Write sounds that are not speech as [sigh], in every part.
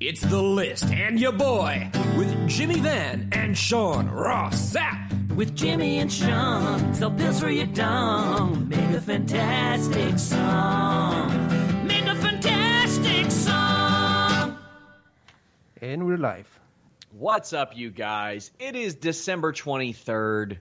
It's the list and your boy with Jimmy Van and Sean Ross Sapp. With Jimmy and Sean, sell pills for your dong. Make a fantastic song. Make a fantastic song. And we're live. What's up, you guys? It is December 23rd.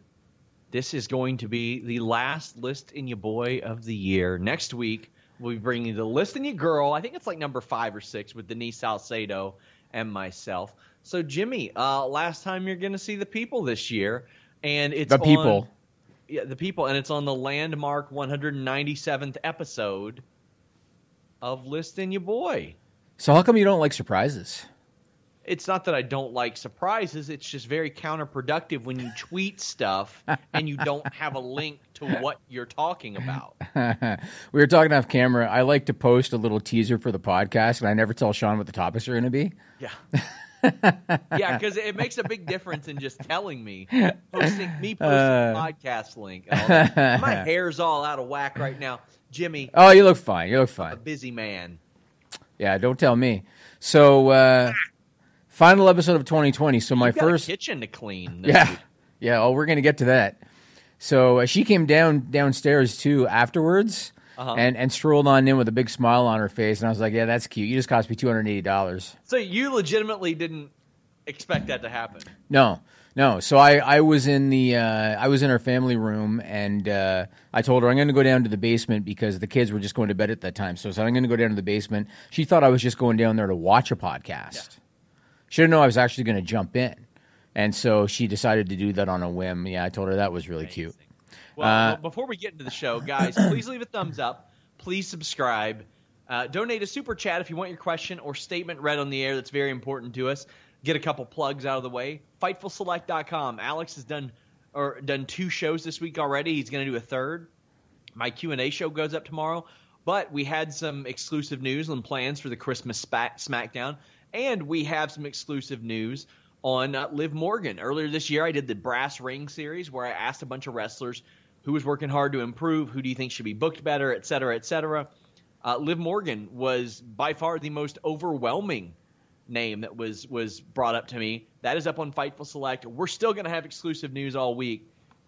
This is going to be the last list in your boy of the year. Next week, we'll be bringing you the list in your girl. I think it's like number five or six with Denise Salcedo and myself. So, Jimmy, uh, last time you're going to see the people this year, and it's The people. on- yeah, the people, and it's on the landmark 197th episode of List in Your Boy. So how come you don't like surprises? It's not that I don't like surprises. It's just very counterproductive when you tweet stuff and you don't have a link to what you're talking about. [laughs] we were talking off camera. I like to post a little teaser for the podcast, and I never tell Sean what the topics are going to be. Yeah. [laughs] yeah, because it makes a big difference in just telling me. [laughs] Posting me posting Uh. podcast link. and all that. My hair's all out of whack right now. Jimmy, Oh, you look fine. You look fine. a busy man. Yeah, don't tell me. So, uh, final episode of 2020. So my You've first, kitchen to clean. yeah, week. yeah. Oh, we're gonna get to that. So uh, she came down downstairs too afterwards, Uh-huh. and and strolled on in with a big smile on her face, and I was like, yeah, that's cute. You just cost me two hundred eighty dollars. So you legitimately didn't expect that to happen. No, no. So I, I was in the uh, I was in her family room, and uh, I told her I'm going to go down to the basement because the kids were just going to bed at that time. So, so I'm going to go down to the basement. She thought I was just going down there to watch a podcast. She didn't know I was actually going to jump in, and so she decided to do that on a whim. Yeah, I told her that was really cute. Well, Uh, well, before we get into the show, guys, [coughs] please leave a thumbs up. Please subscribe. Uh, donate a super chat if you want your question or statement read on the air. That's very important to us. Get a couple plugs out of the way. Fightfulselect.com. Alex has done or done two shows this week already. He's going to do a third. My Q and A show goes up tomorrow. But we had some exclusive news and plans for the Christmas SmackDown, and we have some exclusive news on uh, Liv Morgan. Earlier this year, I did the Brass Ring series where I asked a bunch of wrestlers who was working hard to improve, who do you think should be booked better, et cetera, et cetera. Uh, Liv Morgan was by far the most overwhelming name that was was brought up to me. That is up on Fightful Select. We're still going to have exclusive news all week.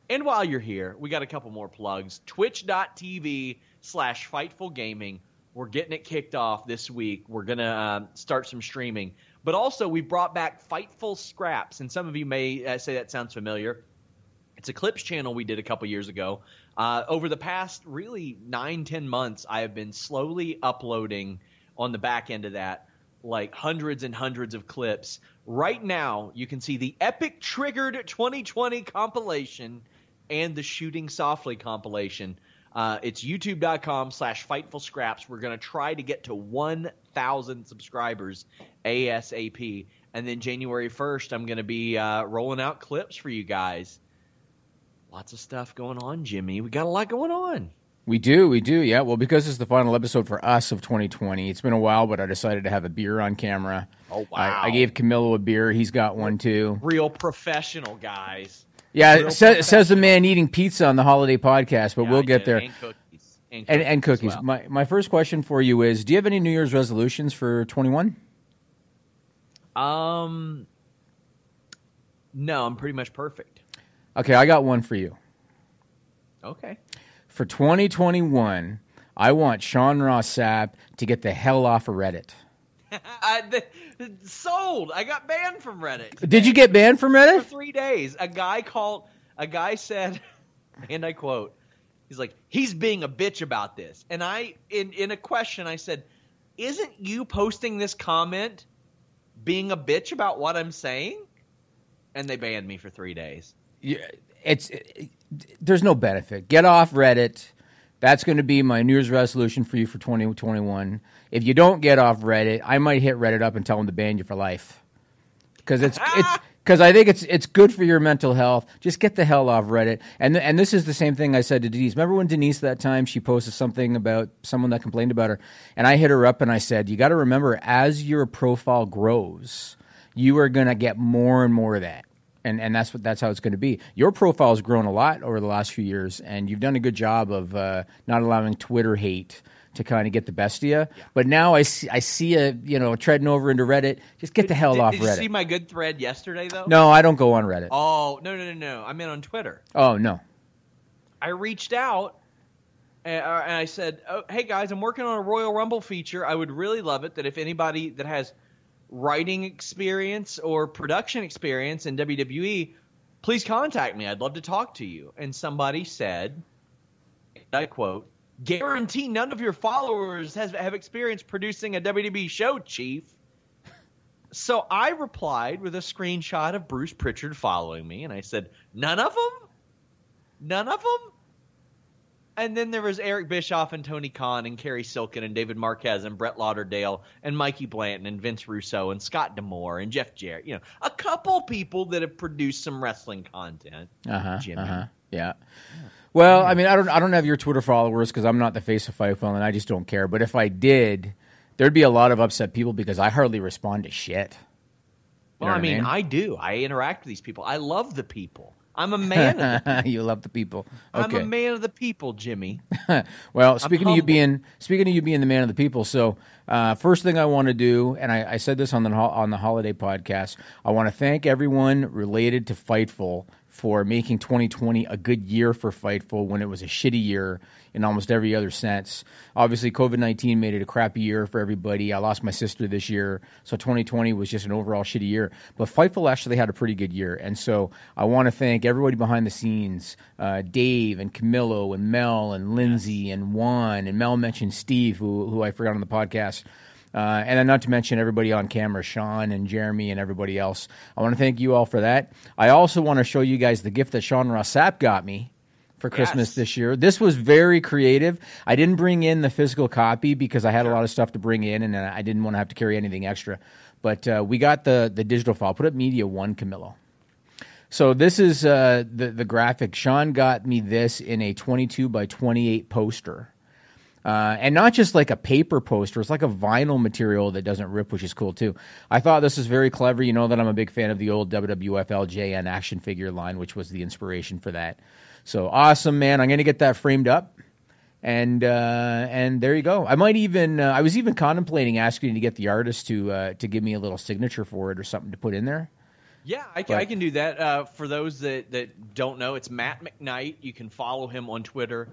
And while you're here, we got a couple more plugs. Twitch.tv slash Fightful Gaming. We're getting it kicked off this week. We're going to uh, start some streaming. But also, we brought back Fightful Scraps, and some of you may uh, say that sounds familiar. It's a clips channel we did a couple years ago. Uh, over the past really nine, ten months, I have been slowly uploading on the back end of that like hundreds and hundreds of clips. Right now, you can see the Epic Triggered 2020 compilation and the Shooting Softly compilation. Uh, it's youtube.com slash fightful scraps. We're going to try to get to 1,000 subscribers ASAP. And then January 1st, I'm going to be uh, rolling out clips for you guys. Lots of stuff going on, Jimmy. We got a lot going on. We do, we do, yeah. Well, because it's the final episode for us of 2020, it's been a while, but I decided to have a beer on camera. Oh, wow. I, I gave Camilo a beer. He's got one too. Real professional, guys. Yeah, Real sa- says the man eating pizza on the holiday podcast, but Yeah, we'll get there. And cookies. And And, and cookies. well. My, my first question for you is Do you have any New Year's resolutions for 21? Um, no, I'm pretty much perfect. Okay, I got one for you. Okay. For 2021, I want Sean Ross Sapp to get the hell off of Reddit. [laughs] I, the, the- sold. I got banned from Reddit. Did you get banned from for Reddit? three days? A guy called. A guy said, [laughs] and I quote, "He's like, he's being a bitch about this." And I, in in a question, I said, "Isn't you posting this comment being a bitch about what I'm saying?" And they banned me for three days. Yeah, it's it, there's no benefit. Get off Reddit. That's going to be my New Year's resolution for you for 2021. If you don't get off Reddit, I might hit Reddit up and tell them to ban you for life. Because it's it's [laughs] because I think it's it's good for your mental health. Just get the hell off Reddit. And and this is the same thing I said to Denise. Remember when Denise that time she posted something about someone that complained about her, and I hit her up and I said, you got to remember as your profile grows, you are going to get more and more of that and and that's what that's how it's going to be. Your profile has grown a lot over the last few years, and you've done a good job of uh, not allowing Twitter hate to kind of get the best of you. But now I see I see a you know treading over into Reddit. Just get the hell did, off did you Reddit. see my good thread yesterday though? no, I don't go on Reddit. Oh no no no no! I meant on Twitter. Oh no. I reached out and, and I said, oh, "Hey guys, I'm working on a Royal Rumble feature. I would really love it that if anybody that has writing experience or production experience in WWE, please contact me. I'd love to talk to you." And somebody said, I quote, "Guarantee none of your followers has have experience producing a WWE show, Chief." So I replied with a screenshot of Bruce Pritchard following me, and I said, "None of them." None of them? And then there was Eric Bischoff and Tony Khan and Kerry Silken and David Marquez and Brett Lauderdale and Mikey Blanton and Vince Russo and Scott D'Amore and Jeff Jarrett. You know, a couple people that have produced some wrestling content. Uh huh. Uh huh. Yeah. Well, I mean, I don't I don't have your Twitter followers because I'm not the face of Fightful, and I just don't care. But if I did, there'd be a lot of upset people because I hardly respond to shit. You Well, know I mean, I do. I interact with these people. I love the people. I'm a man of the [laughs] you love the people. I'm a man of the people, Jimmy. [laughs] well, speaking of you being speaking of you being the man of the people, so uh, first thing I want to do, and I, I said this on the on the holiday podcast, I want to thank everyone related to Fightful for making 2020 a good year for Fightful when it was a shitty year in almost every other sense. Obviously, COVID 19 made it a crappy year for everybody. I lost my sister this year, so 2020 was just an overall shitty year. But Fightful actually had a pretty good year, and so I want to thank everybody behind the scenes, uh, Dave and Camillo and Mel and Lindsay and Juan and Mel mentioned Steve, who who I forgot on the podcast. Uh, and then not to mention everybody on camera, Sean and Jeremy and everybody else. I want to thank you all for that. I also want to show you guys the gift that Sean Ross Sapp got me for Christmas Yes. this year. This was very creative. I didn't bring in the physical copy because I had a lot of stuff to bring in, and I didn't want to have to carry anything extra. But uh, we got the the digital file. Put up Media One, Camillo. So this is uh, the the graphic. Sean got me this in a 22 by 28 poster. Uh, and not just like a paper poster, it's like a vinyl material that doesn't rip, which is cool too. I thought this was very clever. You know that I'm a big fan of the old WWF LJN action figure line, which was the inspiration for that. So awesome, man! I'm gonna get that framed up, and uh, and there you go. I might even uh, I was even contemplating asking to get the artist to uh, to give me a little signature for it or something to put in there. Yeah, I can, But- I can do that. Uh, for those that, that don't know, it's Matt McKnight. You can follow him on Twitter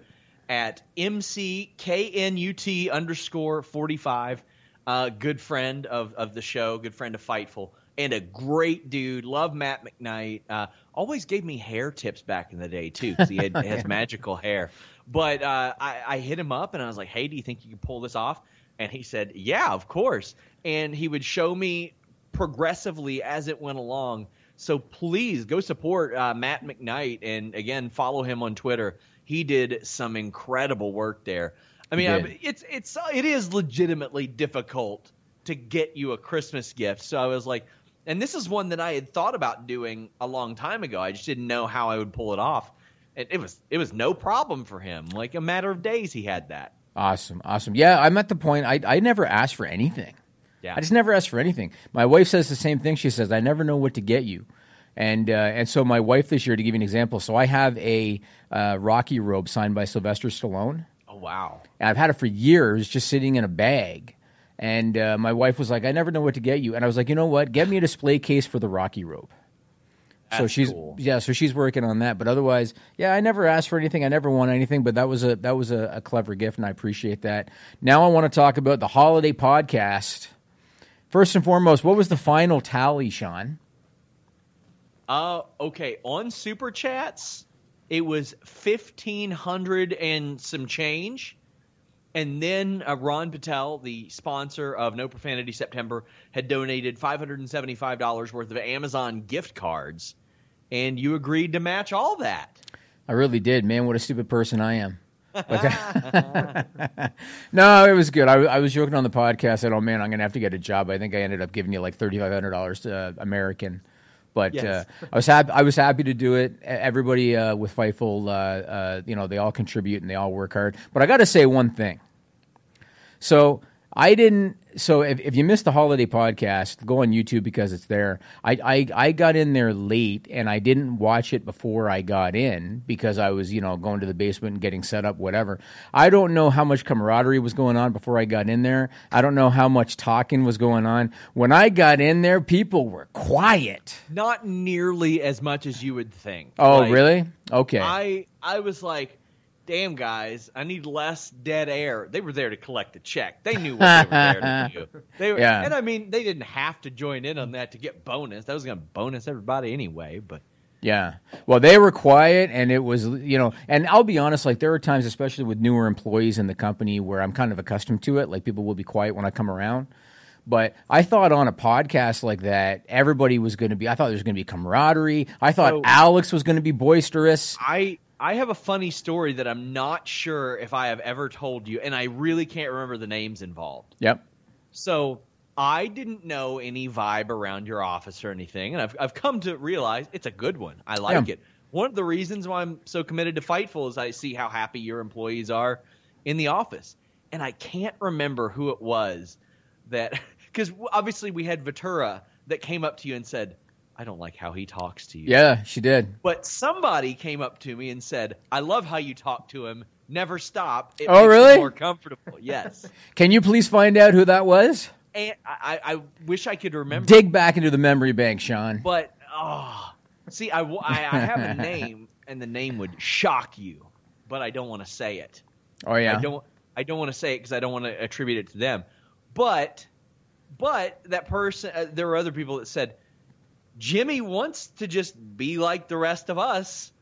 at mcknut underscore forty five. uh, good friend of of the show, good friend of Fightful, and a great dude. Love Matt McKnight. Uh, always gave me hair tips back in the day too, because he had, has [laughs] magical hair. But uh, I, I hit him up and I was like, "Hey, do you think you can pull this off?" And he said, "Yeah, of course." And he would show me progressively as it went along. So please go support uh, Matt McKnight and again follow him on Twitter. He did some incredible work there. I mean. I, it's it's it is legitimately difficult to get you a Christmas gift. So I was like, and this is one that I had thought about doing a long time ago. I just didn't know how I would pull it off. It, it was it was no problem for him. Like a matter of days, he had that. Awesome, awesome. Yeah, I'm at the point. I I never asked for anything. Yeah. I just never asked for anything. My wife says the same thing. She says I never know what to get you, and uh, and so my wife this year, to give you an example, so I have a uh, Rocky robe signed by Sylvester Stallone. Oh wow. And I've had it for years, just sitting in a bag. And uh, my wife was like, "I never know what to get you," and I was like, "You know what? Get me a display case for the Rocky robe." so she's cool. yeah, so she's working on that. But otherwise, yeah, I never asked for anything. I never won anything. But that was a that was a, a clever gift, and I appreciate that. Now I want to talk about the holiday podcast. First and foremost, what was the final tally, Sean? Uh, okay. On super chats, it was fifteen hundred and some change, and then uh, Ron Patel, the sponsor of No Profanity September, had donated five hundred and seventy-five dollars worth of Amazon gift cards, and you agreed to match all that. I really did, man. What a stupid person I am. [laughs] No, it was good. I, I was joking on the podcast. I said, "Oh man, I'm gonna have to get a job." I think I ended up giving you like thirty five hundred dollars uh, American. But Yes. uh, I was happy. I was happy to do it. Everybody uh, with Fightful, uh, uh, you know, they all contribute and they all work hard. But I got to say one thing. So I didn't. So if, if you missed the holiday podcast, go on YouTube because it's there. I, I I got in there late and I didn't watch it before I got in because I was you know going to the basement and getting set up, whatever. I don't know how much camaraderie was going on before I got in there. I don't know how much talking was going on. When I got in there, people were quiet. Not nearly as much as you would think. Oh, Like, really? Okay. I I was like, damn guys, I need less dead air. They were there to collect a check. They knew what they were there to [laughs] do. They were, Yeah. and I mean, they didn't have to join in on that to get bonus. That was going to bonus everybody anyway. But Yeah. Well, they were quiet, and it was, you know, and I'll be honest, like, there are times, especially with newer employees in the company, where I'm kind of accustomed to it. Like, people will be quiet when I come around. But I thought on a podcast like that, everybody was going to be, I thought there was going to be camaraderie. I thought So- Alex was going to be boisterous. I I have a funny story that I'm not sure if I have ever told you, and I really can't remember the names involved. Yep. So I didn't know any vibe around your office or anything, and I've I've come to realize it's a good one. I like Yeah. it. One of the reasons why I'm so committed to Fightful is I see how happy your employees are in the office, and I can't remember who it was that [laughs] because obviously we had Ventura that came up to you and said, "I don't like how he talks to you." Yeah, she did. But somebody came up to me and said, "I love how you talk to him. Never stop. It Oh, makes really? More comfortable." Yes. [laughs] Can you please find out who that was? and I, I I wish I could remember, Dig back into the memory bank, Sean. but oh, see, I I have a [laughs] name, and the name would shock you, but I don't want to say it. Oh, yeah. I don't. I don't want to say it because I don't want to attribute it to them. But, but that person, uh, there were other people that said, Jimmy wants to just be like the rest of us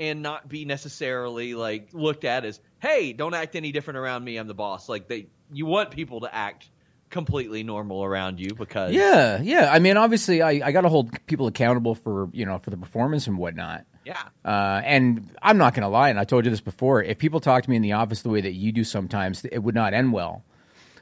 and not be necessarily like looked at as, hey, don't act any different around me. I'm the boss. Like they, you want people to act completely normal around you because Yeah, yeah. I mean, obviously, I, I got to hold people accountable for you know for the performance and whatnot. yeah. Uh, and I'm not going to lie, and I told you this before. If people talk to me in the office the way that you do sometimes, it would not end well.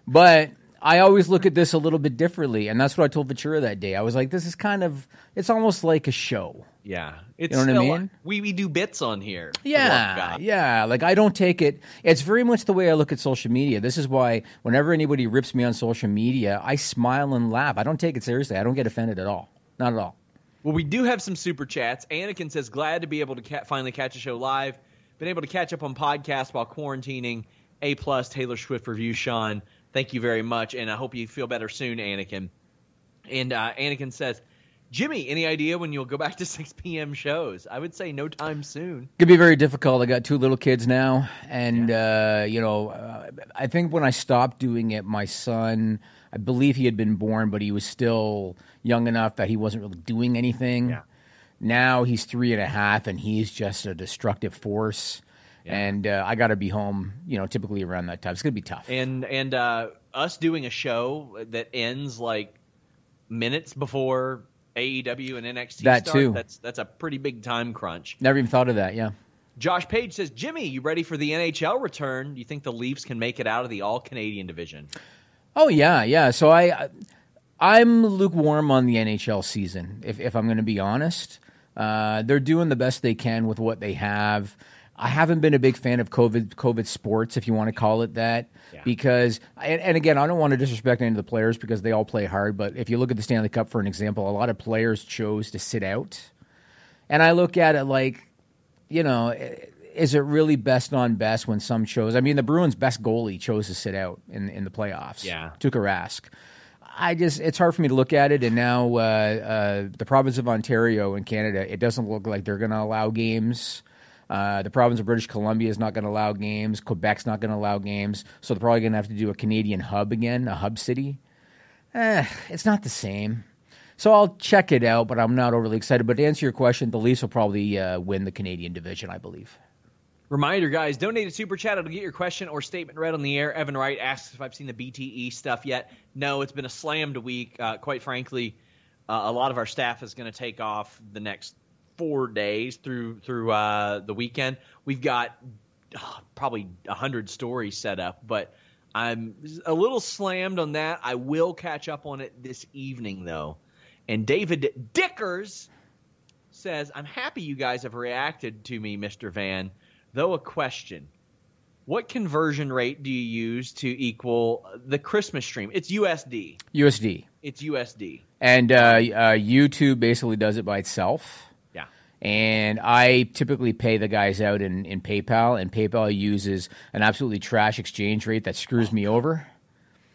But I always look at this a little bit differently, and that's what I told Ventura that day. I was like, "This is kind of, it's almost like a show." Yeah. It's You know what I mean? We, we do bits on here. for the love of Yeah, yeah. Like I don't take it. It's very much the way I look at social media. This is why whenever anybody rips me on social media, I smile and laugh. I don't take it seriously. I don't get offended at all. Not at all. Well, we do have some super chats. Anakin says, glad to be able to ca- finally catch a show live. Been able to catch up on podcasts while quarantining. A plus Taylor Swift review, Sean. Thank you very much, and I hope you feel better soon, Anakin. And uh, Anakin says, Jimmy, any idea when you'll go back to [laughs] 6 p.m. shows? I would say no time soon. It could be very difficult. I got two little kids now, and uh, you know, uh, I think when I stopped doing it, my son I believe he had been born, but he was still young enough that he wasn't really doing anything. Yeah. Now he's three and a half, and he's just a destructive force. And uh, I got to be home, you know, typically around that time. It's going to be tough. and and uh, us doing a show that ends like minutes before AEW and NXT That start. too. That's that's a pretty big time crunch. Never even thought of that. Yeah. Josh Page says, Jimmy, you ready for the NHL return? Do you think the Leafs can make it out of the All Canadian division? Oh yeah, yeah. So I, I'm lukewarm on the NHL season. If if I'm going to be honest, uh, they're doing the best they can with what they have. I haven't been a big fan of COVID COVID sports, if you want to call it that, because and, and again, I don't want to disrespect any of the players because they all play hard. But if you look at the Stanley Cup for an example, a lot of players chose to sit out, and I look at it like, you know. Is it really best on best when some chose? I mean, the Bruins' best goalie chose to sit out in in the playoffs. Yeah. Tuukka Rask. I just it's hard for me to look at it, and now uh, uh, the province of Ontario in Canada, it doesn't look like they're going to allow games. Uh, the province of British Columbia is not going to allow games. Quebec's not going to allow games, so they're probably going to have to do a Canadian hub again, a hub city. Eh, it's not the same. So I'll check it out, but I'm not overly excited. But to answer your question, the Leafs will probably uh, win the Canadian division, I believe. Reminder, guys, donate a super chat. It'll get your question or statement read on the air. Evan Wright asks if I've seen the BTE stuff yet. No, it's been a slammed week. Uh, quite frankly, uh, a lot of our staff is going to take off the next four days through through uh, the weekend. We've got uh, probably a hundred stories set up, but I'm a little slammed on that. I will catch up on it this evening, though. And David Dickers says, I'm happy you guys have reacted to me, Mr. Van. Though a question. What conversion rate do you use to equal the Christmas stream? It's USD. USD. It's USD. And uh, uh, YouTube basically does it by itself. Yeah. And I typically pay the guys out in, in PayPal, and PayPal uses an absolutely trash exchange rate that screws me over.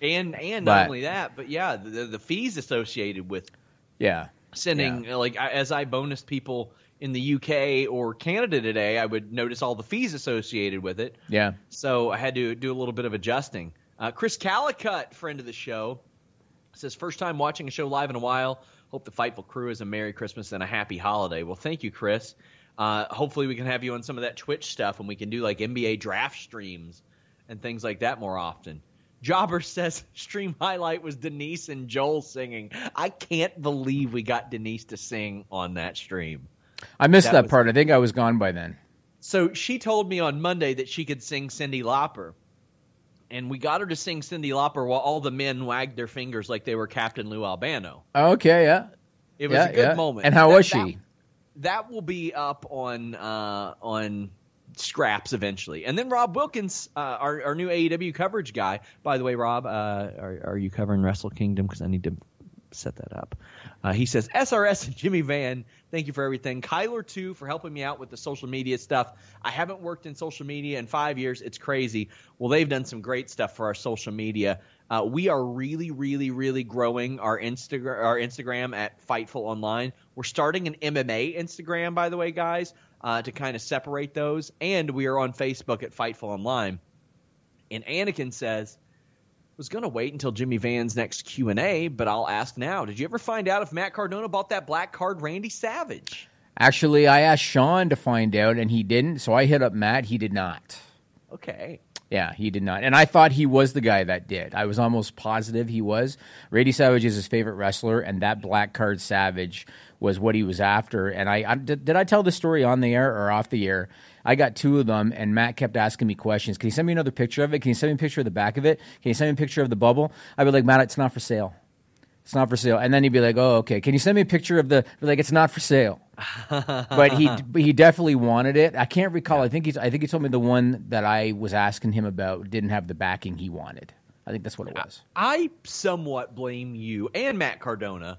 And and But- not only that, but yeah, the, the fees associated with Yeah. sending like as I bonus people in the UK or Canada today, I would notice all the fees associated with it. Yeah. So I had to do a little bit of adjusting. Uh, Chris Callicut, friend of the show, says first time watching a show live in a while. Hope the Fightful crew is a Merry Christmas and a Happy Holiday. Well, thank you, Chris. Uh, hopefully we can have you on some of that Twitch stuff and we can do like NBA draft streams and things like that more often. Jobber [laughs] says stream highlight was Denise and Joel singing. I can't believe we got Denise to sing on that stream. I missed That that, part. I think I was gone by then. So she told me on Monday that she could sing Cyndi Lauper. And we got her to sing Cyndi Lauper while all the men wagged their fingers like they were Captain Lou Albano. Okay, yeah. It was yeah, a good yeah. moment. And how That- was that- she? That will be up on uh, on Scraps eventually. And then Rob Wilkins, uh, our, our new AEW coverage guy. By the way, Rob, uh, are, are you covering Wrestle Kingdom? Because I need to set that up. Uh, he says, SRS and Jimmy Van, thank you for everything. Kyler, too, for helping me out with the social media stuff. I haven't worked in social media in five years. It's crazy. Well, they've done some great stuff for our social media. Uh, we are really, really, really growing our Instagram, our Instagram at Fightful Online. We're starting an MMA Instagram, by the way, guys, uh, to kind of separate those. And we are on Facebook at Fightful Online. And Anakin says, was going to wait until Jimmy Van's next Q&A, but I'll ask now. Did you ever find out if Matt Cardona bought that black card Randy Savage? Actually, I asked Sean to find out, and he didn't. So I hit up Matt. He did not. Okay. Yeah, he did not. And I thought he was the guy that did. I was almost positive he was. Randy Savage is his favorite wrestler, and that black card Savage was what he was after. And I, I did, did I tell the story on the air or off the air? I got two of them, and Matt kept asking me questions. Can you send me another picture of it? Can you send me a picture of the back of it? Can you send me a picture of the bubble? I'd be like, Matt, it's not for sale. It's not for sale. And then he'd be like, "Oh, okay. Can you send me a picture of the?" Like, "It's not for sale." [laughs] but he he definitely wanted it. I can't recall. I think he's. I think he told me the one that I was asking him about didn't have the backing he wanted. I think that's what it was. I somewhat blame you and Matt Cardona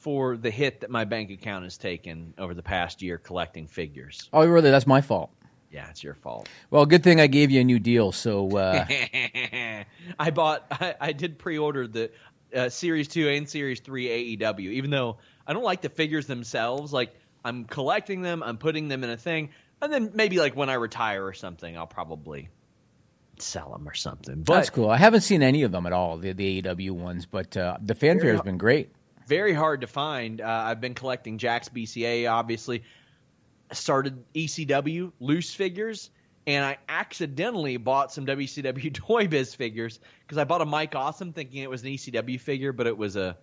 for the hit that my bank account has taken over the past year collecting figures. Oh, really? That's my fault. Yeah, it's your fault. Well, good thing I gave you a new deal. So uh, [laughs] I bought, I, I did pre-order the uh, Series Two and Series Three AEW, even though I don't like the figures themselves. Like I'm collecting them, I'm putting them in a thing, and then maybe like when I retire or something, I'll probably sell them or something. But That's cool. I haven't seen any of them at all, the, the AEW ones, but uh, the fanfare has been great. Very hard to find. Uh, I've been collecting Jakks BCA, obviously. I started ECW loose figures, and I accidentally bought some WCW [laughs] Toy Biz figures because I bought a Mike Awesome thinking it was an ECW figure, but it was a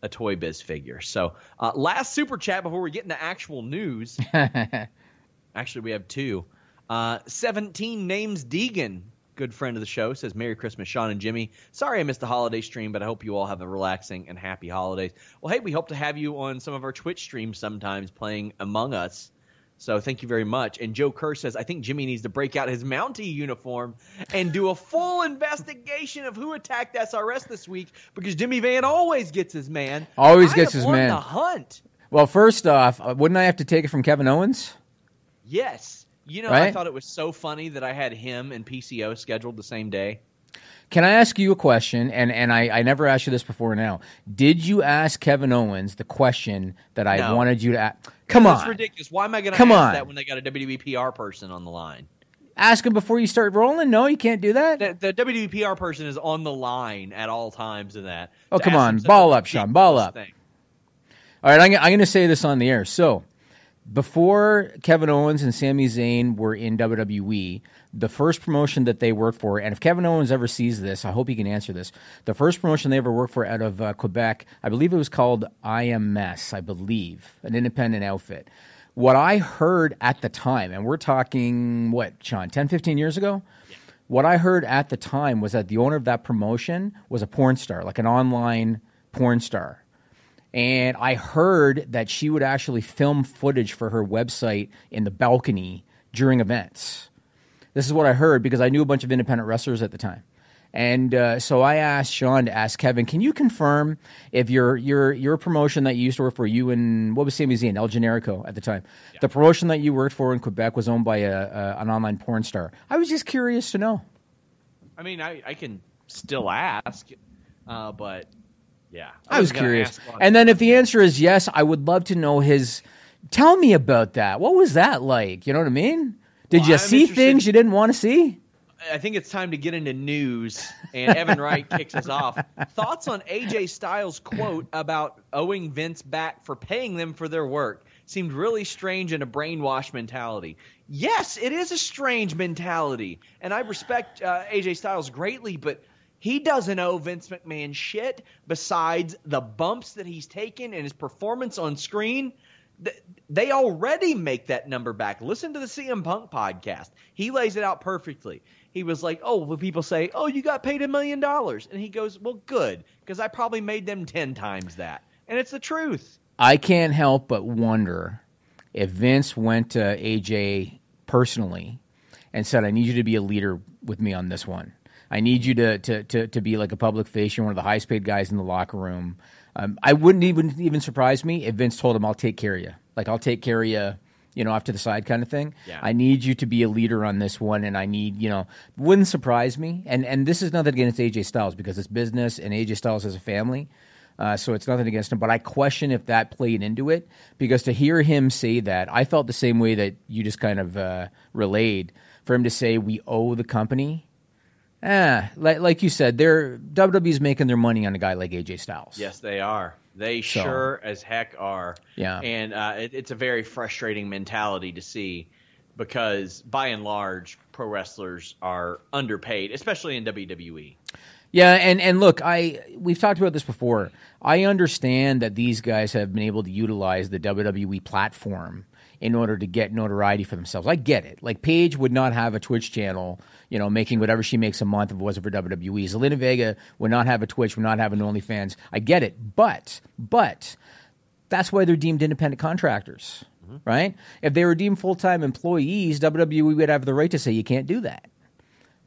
a Toy Biz figure. So, uh, last super chat before we get into actual news. [laughs] Actually, we have two. Uh, 17 names Deegan, good friend of the show, says Merry Christmas, Sean and Jimmy. Sorry I missed the holiday stream, but I hope you all have a relaxing and happy holidays. Well, hey, we hope to have you on some of our Twitch streams sometimes playing Among Us. So thank you very much. And Joe Kerr says, I think Jimmy needs to break out his Mountie uniform and do a full [laughs] investigation of who attacked SRS this week because Jimmy Van always gets his man. Always I gets his on man. The hunt. Well, first off, uh, wouldn't I have to take it from Kevin Owens? Yes. You know, I thought it was so funny that I had him and PCO scheduled the same day. Can I ask you a question? And and I, I never asked you this before now. Did you ask Kevin Owens the question that I No. wanted you to ask? Come That's on. ridiculous. Why am I going to ask on. that when they got a WWE PR person on the line? Ask him before you start rolling? No, you can't do that. The, the WWE PR person is on the line at all times in that. Oh, To come on. Ball up, Sean. Ball up. thing. All right, I'm, I'm going to say this on the air. So, before Kevin Owens and Sami Zayn were in WWE, the first promotion that they worked for, and if Kevin Owens ever sees this, I hope he can answer this. The first promotion they ever worked for out of uh, Quebec, I believe it was called IMS, I believe, an independent outfit. What I heard at the time, and we're talking, what, Sean, 10, 15 years ago? What I heard at the time was that the owner of that promotion was a porn star, like an online porn star. And I heard that she would actually film footage for her website in the balcony during events. This is what I heard because I knew a bunch of independent wrestlers at the time. And uh, so I asked Sean to ask Kevin, can you confirm if your your your promotion that you used to work for, you and what was Sami Zayn, El Generico at the time, the promotion that you worked for in Quebec was owned by a, a an online porn star? I was just curious to know. I mean, I, I can still ask, uh, but yeah. I was gonna curious. And then if the answer is yes, I would love to know his. Tell me about that. What was that like? You know what I mean? Did Well, you I'm see interested- things you didn't want to see? I think it's time to get into news, and Evan Wright kicks us off. Thoughts on AJ Styles' quote about owing Vince back for paying them for their work seemed really strange and a brainwash mentality. Yes, it is a strange mentality, and I respect uh, AJ Styles greatly, but he doesn't owe Vince McMahon shit besides the bumps that he's taken and his performance on screen they already make that number back. Listen to the CM Punk podcast. He lays it out perfectly. He was like, "Oh, when people say, "Oh, you got paid a million dollars," and he goes, "Well, good, because I probably made them ten times that," and it's the truth. I can't help but wonder if Vince went to AJ personally and said, "I need you to be a leader with me on this one. I need you to to to, to be like a public face. You're one of the highest paid guys in the locker room." Um, I wouldn't even even surprise me if Vince told him, "I'll take care of you. Like I'll take care of you." You know, off to the side kind of thing. Yeah. I need you to be a leader on this one, and I need, you know, wouldn't surprise me. And and this is nothing against AJ Styles because it's business, and AJ Styles has a family. Uh, so it's nothing against him, but I question if that played into it because to hear him say that, I felt the same way that you just kind of uh, relayed. For him to say we owe the company, ah, like, like you said, they're WWE's making their money on a guy like AJ Styles. Yes, they are. They So- sure as heck are. Yeah. and uh, it, it's a very frustrating mentality to see because, by and large, pro wrestlers are underpaid, especially in. WWE. Yeah, and and look, I we've talked about this before. I understand that these guys have been able to utilize the WWE platform in order to get notoriety for themselves. I get it. Like Paige would not have a Twitch channel, you know, making whatever she makes a month if it wasn't for WWE. Zelina Vega would not have a Twitch, would not have an OnlyFans. I get it, but but that's why they're deemed independent contractors, mm-hmm. right? If they were deemed full time employees, WWE would have the right to say you can't do that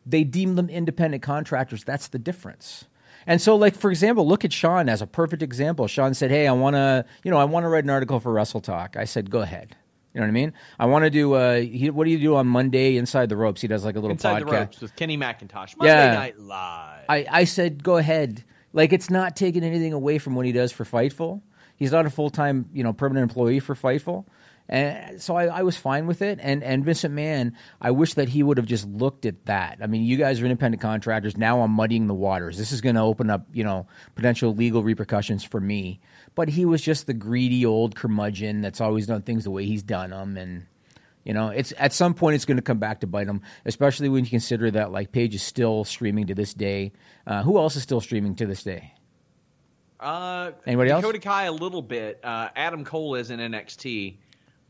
they deem them independent contractors. That's the difference. And so, like for example, look at Sean as a perfect example. Sean said, "Hey, I want to, you know, I want to write an article for Wrestle Talk." I said, "Go ahead." You know what I mean? I want to do. Uh, he, what do you do on Monday? Inside the ropes. He does like a little Inside podcast. the ropes with Kenny McIntosh. Monday Yeah. Night Live. I, I said, go ahead. Like it's not taking anything away from what he does for Fightful. He's not a full time, you know, permanent employee for Fightful. And so I, I was fine with it. And and Vincent Mann, I wish that he would have just looked at that. I mean, you guys are independent contractors. Now I'm muddying the waters. This is going to open up, you know, potential legal repercussions for me. But he was just the greedy old curmudgeon that's always done things the way he's done them. And you know, it's at some point it's going to come back to bite him, especially when you consider that like Paige is still streaming to this day. Uh, who else is still streaming to this day? Uh, Anybody else? Dakota Kai a little bit. Uh, Adam Cole is in NXT,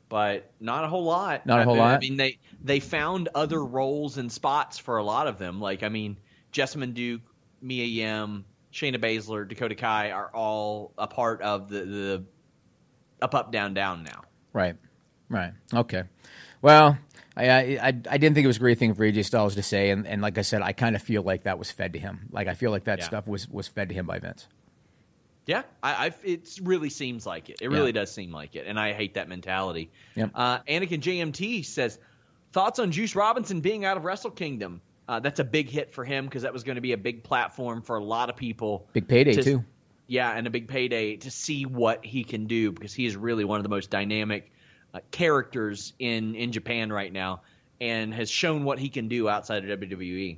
but not a whole lot. Not a I whole mean- I lot? mean, they they found other roles and spots for a lot of them. Like, I mean, Jessamyn Duke, Mia Yim, Shayna Baszler, Dakota Kai are all a part of the the up up down down now. Right, right, okay. Well, I, I I didn't think it was a great thing for AJ Styles to say, and, and like I said, I kind of feel like that was fed to him. Like I feel like that Yeah. stuff was was fed to him by Vince. Yeah, I, I it really seems like it. It Yeah. really does seem like it, and I hate that mentality. Yep. Uh, Anakin JMT says thoughts on Juice Robinson being out of Wrestle Kingdom. Uh, that's a big hit for him because that was going to be a big platform for a lot of people. Big payday to- too. Yeah, and a big payday to see what he can do because he is really one of the most dynamic uh, characters in in Japan right now, and has shown what he can do outside of. WWE.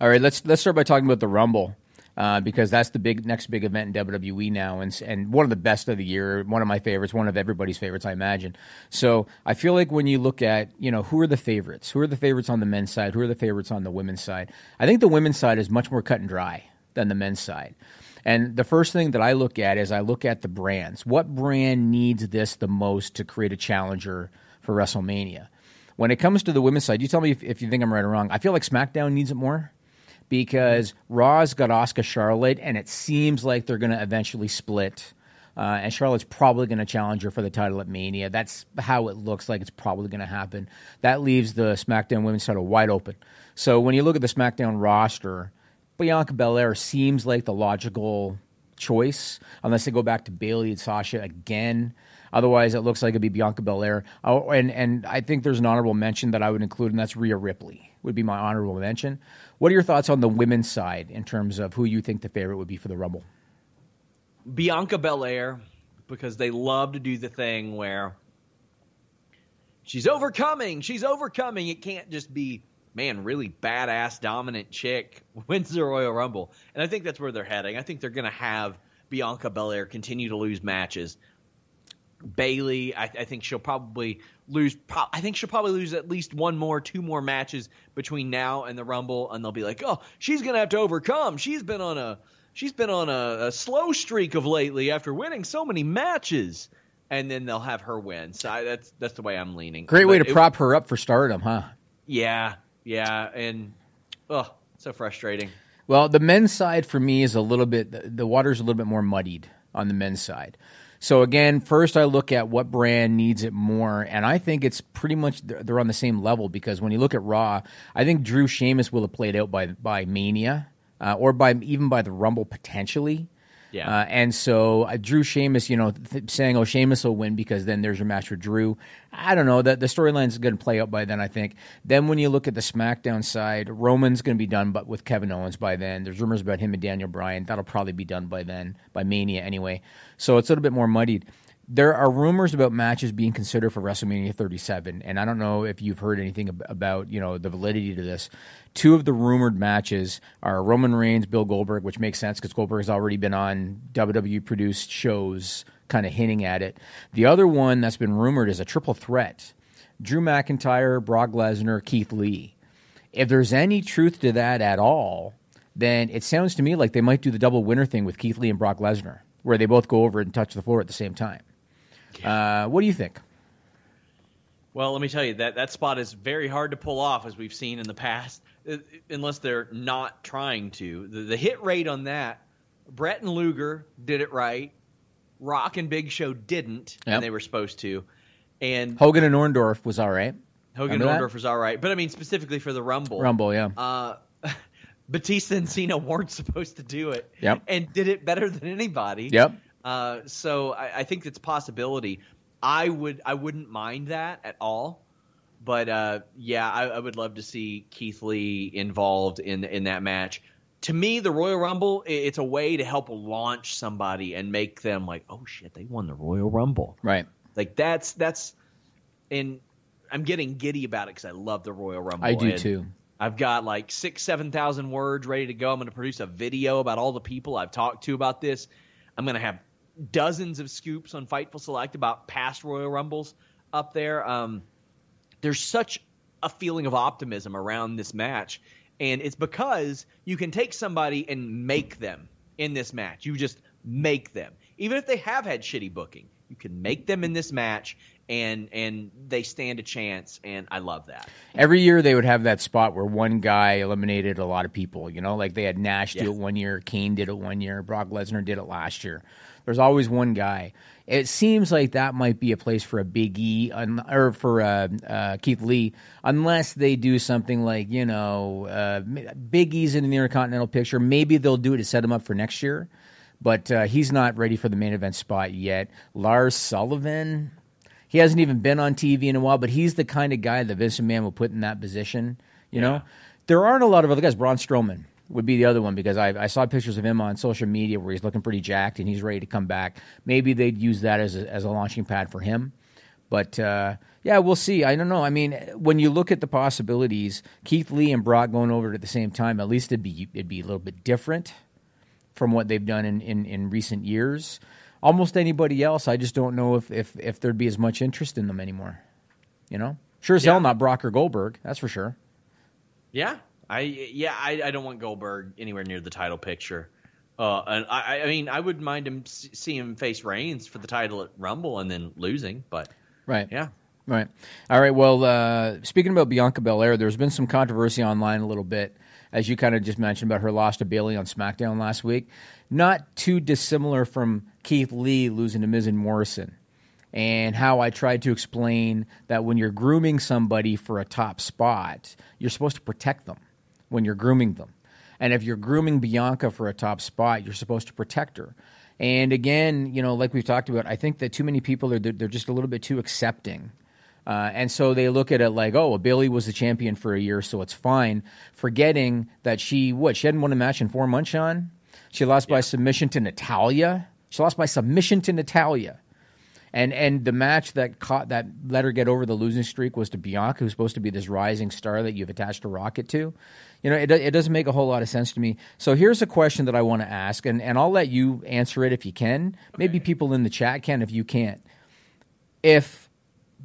All right, let's let's start by talking about the Rumble. Uh, because that's the big next big event in WWE now, and and one of the best of the year, one of my favorites, one of everybody's favorites, I imagine. So I feel like when you look at you know who are the favorites, who are the favorites on the men's side, who are the favorites on the women's side, I think the women's side is much more cut and dry than the men's side. And the first thing that I look at is I look at the brands. What brand needs this the most to create a challenger for WrestleMania? When it comes to the women's side, you tell me if, if you think I'm right or wrong. I feel like SmackDown needs it more because Raw's got Asuka Charlotte, and it seems like they're going to eventually split. Uh, and Charlotte's probably going to challenge her for the title at Mania. That's how it looks like it's probably going to happen. That leaves the SmackDown women's title wide open. So when you look at the SmackDown roster, Bianca Belair seems like the logical choice, unless they go back to Bayley and Sasha again. Otherwise, it looks like it'd be Bianca Belair. Oh, and and I think there's an honorable mention that I would include, and that's Rhea Ripley would be my honorable mention. What are your thoughts on the women's side in terms of who you think the favorite would be for the Rumble? Bianca Belair because they love to do the thing where she's overcoming, she's overcoming. It can't just be, man, really badass dominant chick [laughs] wins the Royal Rumble. And I think that's where they're heading. I think they're going to have Bianca Belair continue to lose matches. Bayley, I, I think she'll probably lose. Pro- I think she'll probably lose at least one more, two more matches between now and the Rumble, and they'll be like, "Oh, she's gonna have to overcome. She's been on a she's been on a, a slow streak of lately after winning so many matches." And then they'll have her win. So I, that's that's the way I'm leaning. Great way to it- prop her up for stardom, huh? Yeah, yeah, and oh, so frustrating. Well, the men's side for me is a little bit the, the water's a little bit more muddied on the men's side. So again, first I look at what brand needs it more, and I think it's pretty much they're on the same level because when you look at Raw, I think Drew Sheamus will have played out by by Mania uh, or by even by the Rumble potentially. Yeah. Uh, and so uh, Drew Sheamus, you know, th- saying, "Oh, Sheamus will win because then there's your match with Drew." I don't know that the storyline's going to play out by then. I think. Then when you look at the SmackDown side, Roman's going to be done, but with Kevin Owens by then. There's rumors about him and Daniel Bryan. That'll probably be done by then, by Mania anyway. So it's a little bit more muddied. There are rumors about matches being considered for WrestleMania 37, and I don't know if you've heard anything ab- about you know the validity to this. Two of the rumored matches are Roman Reigns, Bill Goldberg, which makes sense because Goldberg has already been on WWE produced shows, kind of hinting at it. The other one that's been rumored is a triple threat: Drew McIntyre, Brock Lesnar, Keith Lee. If there's any truth to that at all, then it sounds to me like they might do the double winner thing with Keith Lee and Brock Lesnar, where they both go over and touch the floor at the same time. Uh, what do you think? Well, let me tell you that that spot is very hard to pull off, as we've seen in the past, [laughs] unless they're not trying to. The, the hit rate on that, Bret and Luger did it right. Rock and Big Show didn't, Yep. and they were supposed to. And Hogan and Orndorff was all right. Hogan remember and that? Orndorff was all right, but I mean specifically for the Rumble. Rumble, yeah. Uh, [laughs] Batista and Cena weren't supposed to do it. Yep. And did it better than anybody. Yep. Uh, so I, I think it's a possibility. I would I wouldn't mind that at all. But uh, yeah, I, I would love to see Keith Lee involved in in that match. To me, the Royal Rumble it's a way to help launch somebody and make them like, oh shit, they won the Royal Rumble. Right. Like that's that's, and I'm getting giddy about it because I love the Royal Rumble. I do and too. I've got like six, seven thousand words ready to go. I'm going to produce a video about all the people I've talked to about this. I'm going to have dozens of scoops on Fightful Select about past Royal Rumbles up there. Um, there's such a feeling of optimism around this match, and it's because you can take somebody and make them in this match. You just make them, even if they have had shitty booking. You can make them in this match, and and they stand a chance. And I love that. Every year they would have that spot where one guy eliminated a lot of people. You know, like they had Nash do it one year, Kane did it one year, Brock Lesnar did it last year. There's always one guy. It seems like that might be a place for a Big E un, or for uh, uh, Keith Lee, unless they do something like you know uh, Big E's in the Intercontinental picture. Maybe they'll do it to set him up for next year, but uh, he's not ready for the main event spot yet. Lars Sullivan, he hasn't even been on TV in a while, but he's the kind of guy that Vince McMahon will put in that position. You know, there aren't a lot of other guys. Braun Strowman would be the other one because I, I saw pictures of him on social media where he's looking pretty jacked and he's ready to come back. Maybe they'd use that as a, as a launching pad for him. But uh, yeah, we'll see. I don't know. I mean, when you look at the possibilities, Keith Lee and Brock going over it at the same time, at least it'd be it'd be a little bit different from what they've done in, in, in recent years. Almost anybody else, I just don't know if, if, if there'd be as much interest in them anymore. You know, sure as hell not Brock or Goldberg. That's for sure. Yeah, I yeah I, I don't want Goldberg anywhere near the title picture. Uh, and I I mean I wouldn't mind him see him face Reigns for the title at Rumble and then losing, but Right. yeah. Right. All right. Well, uh, speaking about Bianca Belair, there's been some controversy online a little bit, as you kind of just mentioned about her loss to Bayley on SmackDown last week. Not too dissimilar from Keith Lee losing to Miz and Morrison, and how I tried to explain that when you're grooming somebody for a top spot, you're supposed to protect them when you're grooming them. And if you're grooming Bianca for a top spot, you're supposed to protect her. And again, you know, like we've talked about, I think that too many people are they're, they're just a little bit too accepting. Uh, and so they look at it like, oh, well, Bayley was the champion for a year, so it's fine. Forgetting that she, what, she hadn't won a match in four months, Sean? She lost by submission to Natalya. She lost by submission to Natalya. And and the match that caught that let her get over the losing streak was to Bianca, who's supposed to be this rising star that you've attached a rocket to. You know, it, it doesn't make a whole lot of sense to me. So here's a question that I want to ask, and, and I'll let you answer it if you can. Maybe people in the chat can if you can't. If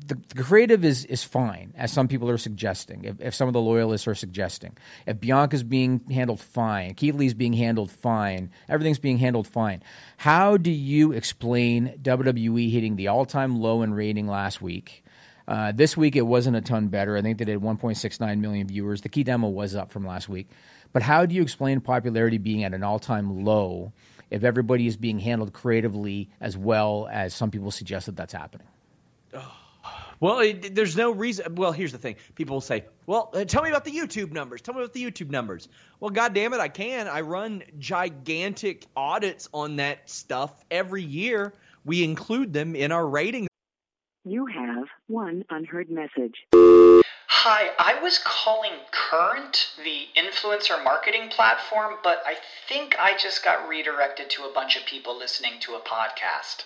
the, the creative is, is fine, as some people are suggesting, if, if some of the loyalists are suggesting. If Bianca's being handled fine, Keith Lee's being handled fine, everything's being handled fine. How do you explain WWE hitting the all time low in rating last week? Uh, this week it wasn't a ton better. I think they did 1.69 million viewers. The key demo was up from last week. But how do you explain popularity being at an all time low if everybody is being handled creatively as well as some people suggest that that's happening? Well, it, there's no reason. Well, here's the thing: people will say, "Well, uh, tell me about the YouTube numbers. Tell me about the YouTube numbers." Well, God damn it, I can. I run gigantic audits on that stuff every year. We include them in our ratings. You have one unheard message. Hi, I was calling Current, the influencer marketing platform, but I think I just got redirected to a bunch of people listening to a podcast.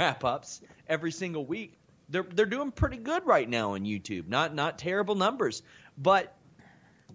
Wrap ups every single week. They're they're doing pretty good right now on YouTube. Not not terrible numbers, but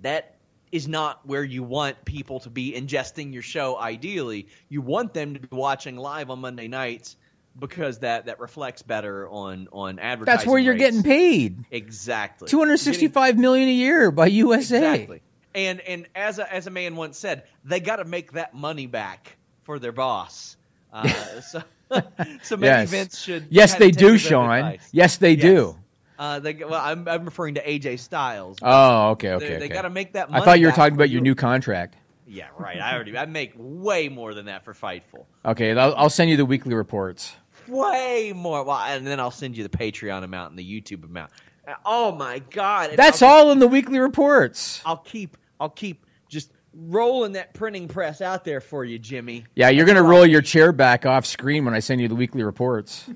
that is not where you want people to be ingesting your show ideally. You want them to be watching live on Monday nights because that that reflects better on on advertising. That's where you're rates. getting paid. exactly Two hundred sixty-five million a year by USA. Exactly. And and as a as a man once said, they got to make that money back for their boss. Uh, [laughs] so [laughs] so maybe Yes. Vince should. Yes, they do, Sean. advice. Yes, they Yes. do. Uh, they, well, I'm I'm referring to AJ Styles. Oh, okay, They- okay. they gotta make that I thought you were talking about your new contract. Yeah, right. I already I make way more than that for Fightful. Okay, I'll, I'll send you the weekly reports. Way more. Well, and then I'll send you the Patreon amount and the YouTube amount. Uh, Oh my god! And That's I'll, all in the weekly reports. I'll keep. I'll keep rolling that printing press out there for you, Jimmy. Yeah, you're gonna roll your chair back off screen when I send you the weekly reports. [laughs]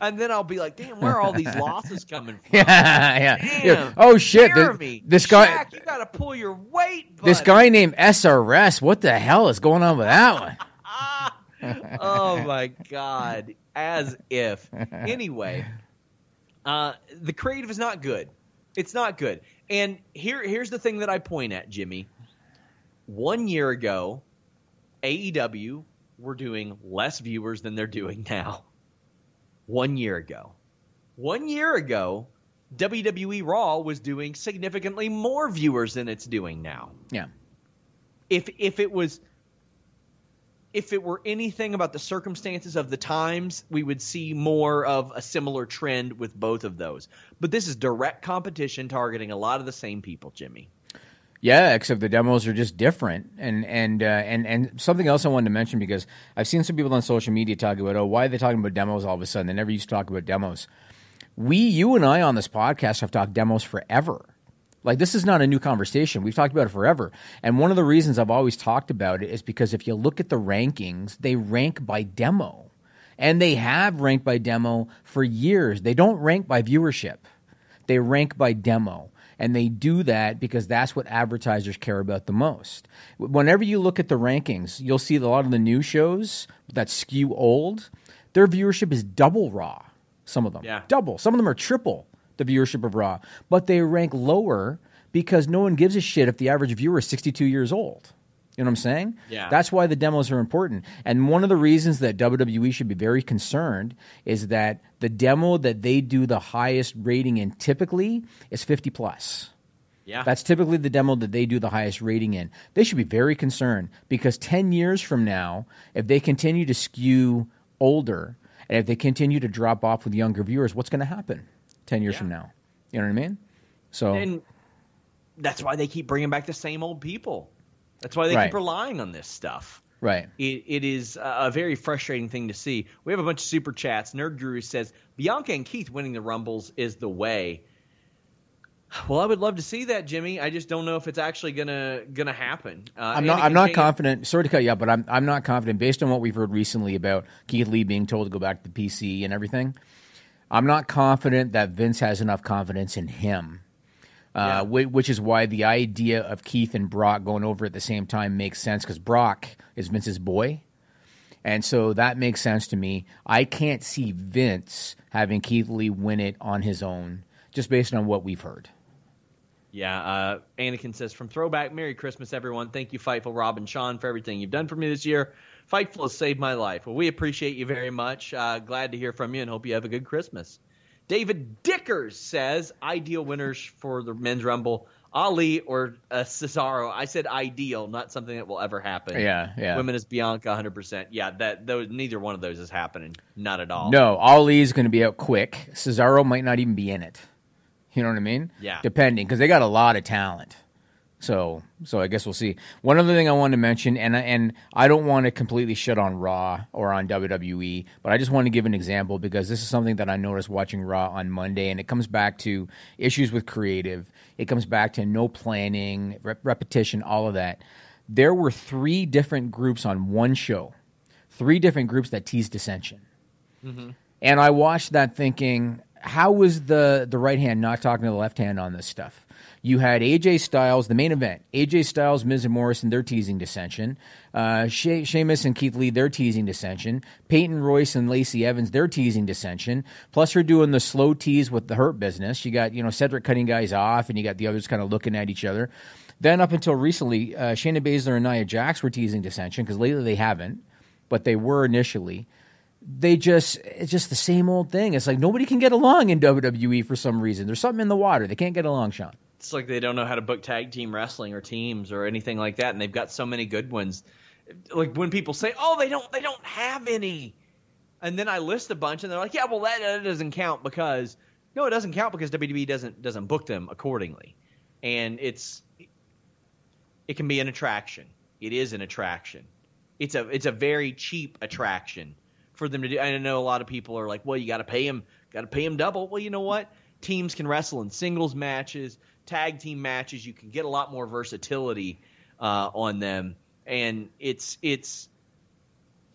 And then I'll be like, "Damn, where are all these losses coming [laughs] from?" yeah, yeah. Oh shit! Jeremy, this guy, Shaq, you gotta pull your weight. this guy named SRS. What the hell is going on with that one? [laughs] oh my god! As if. Anyway, uh, the creative is not good. It's not good. And here, here's the thing that I point at, Jimmy. One year ago, AEW were doing less viewers than they're doing now. One year ago. One year ago, WWE Raw was doing significantly more viewers than it's doing now Yeah. if if it was if it were anything about the circumstances of the times, we would see more of a similar trend with both of those. But this is direct competition targeting a lot of the same people, Jimmy. Yeah, except the demos are just different, and and uh, and and something else I wanted to mention because I've seen some people on social media talk about, oh, why are they talking about demos all of a sudden? They never used to talk about demos. We, you, and I on this podcast have talked demos forever. Like this is not a new conversation. We've talked about it forever. And one of the reasons I've always talked about it is because if you look at the rankings, they rank by demo. And they have ranked by demo for years. They don't rank by viewership. They rank by demo. And they do that because that's what advertisers care about the most. Whenever you look at the rankings, you'll see a lot of the new shows that skew old, their viewership is double raw. Some of them. Yeah. Double. Some of them are triple the viewership of Raw. But they rank lower because no one gives a shit if the average viewer is 62 years old. You know what I'm saying? Yeah. That's why the demos are important. And one of the reasons that WWE should be very concerned is that the demo that they do the highest rating in typically is 50 plus. Yeah. That's typically the demo that they do the highest rating in. They should be very concerned because 10 years from now, if they continue to skew older and if they continue to drop off with younger viewers, what's going to happen 10 years Yeah. from now? You know what I mean? So, and that's why they keep bringing back the same old people. That's why they Right. keep relying on this stuff. right. It, it is a very frustrating thing to see. We have a bunch of super chats. Nerd Guru says Bianca and Keith winning the Rumbles is the way. Well, I would love to see that, Jimmy. I just don't know if it's actually gonna gonna happen. Uh, I'm not. Anakin I'm not Kane- confident. Sorry to cut you up, but I'm. I'm not confident based on what we've heard recently about Keith Lee being told to go back to the PC and everything. I'm not confident that Vince has enough confidence in him, uh, whi- which is why the idea of Keith and Brock going over at the same time makes sense because Brock is Vince's boy, and so that makes sense to me. I can't see Vince having Keith Lee win it on his own, just based on what we've heard. Yeah, uh, Anakin says from throwback, Merry Christmas, everyone. Thank you, Fightful Rob and Sean, for everything you've done for me this year. Fightful has saved my life. Well, we appreciate you very much. Uh, glad to hear from you and hope you have a good Christmas. David Dickers says ideal winners for the men's rumble: Ali or uh, Cesaro. I said ideal, not something that will ever happen. Yeah, yeah. Women is Bianca, 100. percent Yeah, that those neither one of those is happening. Not at all. No, Ali is going to be out quick. Cesaro might not even be in it. You know what I mean? Yeah. Depending, because they got a lot of talent. So, so I guess we'll see. One other thing I wanted to mention, and and I don't want to completely shit on Raw or on WWE, but I just want to give an example because this is something that I noticed watching Raw on Monday, and it comes back to issues with creative. It comes back to no planning, rep- repetition, all of that. There were three different groups on one show, three different groups that teased dissension. Mm-hmm. And I watched that thinking, how was the the right hand not talking to the left hand on this stuff? You had AJ Styles, the main event. AJ Styles, Miz and Morrison, they're teasing dissension. Uh, she- Sheamus and Keith Lee, they're teasing dissension. Peyton Royce and Lacey Evans, they're teasing dissension. Plus, her doing the slow tease with the Hurt business. You got you know Cedric cutting guys off, and you got the others kind of looking at each other. Then up until recently, uh, Shayna Baszler and Nia Jax were teasing dissension because lately they haven't, but they were initially. they just it's just the same old thing. It's like nobody can get along in WWE for some reason. There's something in the water. They can't get along, Sean. It's like they don't know how to book tag team wrestling or teams or anything like that, and they've got so many good ones. Like when people say, "Oh, they don't, they don't have any," and then I list a bunch, and they're like, "Yeah, well, that, that doesn't count because no, it doesn't count because WWE doesn't doesn't book them accordingly, and it's it can be an attraction. It is an attraction. It's a it's a very cheap attraction for them to do. I know a lot of people are like, well, you got to pay them, got to pay them double. Well, you know what? Teams can wrestle in singles matches, tag team matches. You can get a lot more versatility uh, on them, and it's it's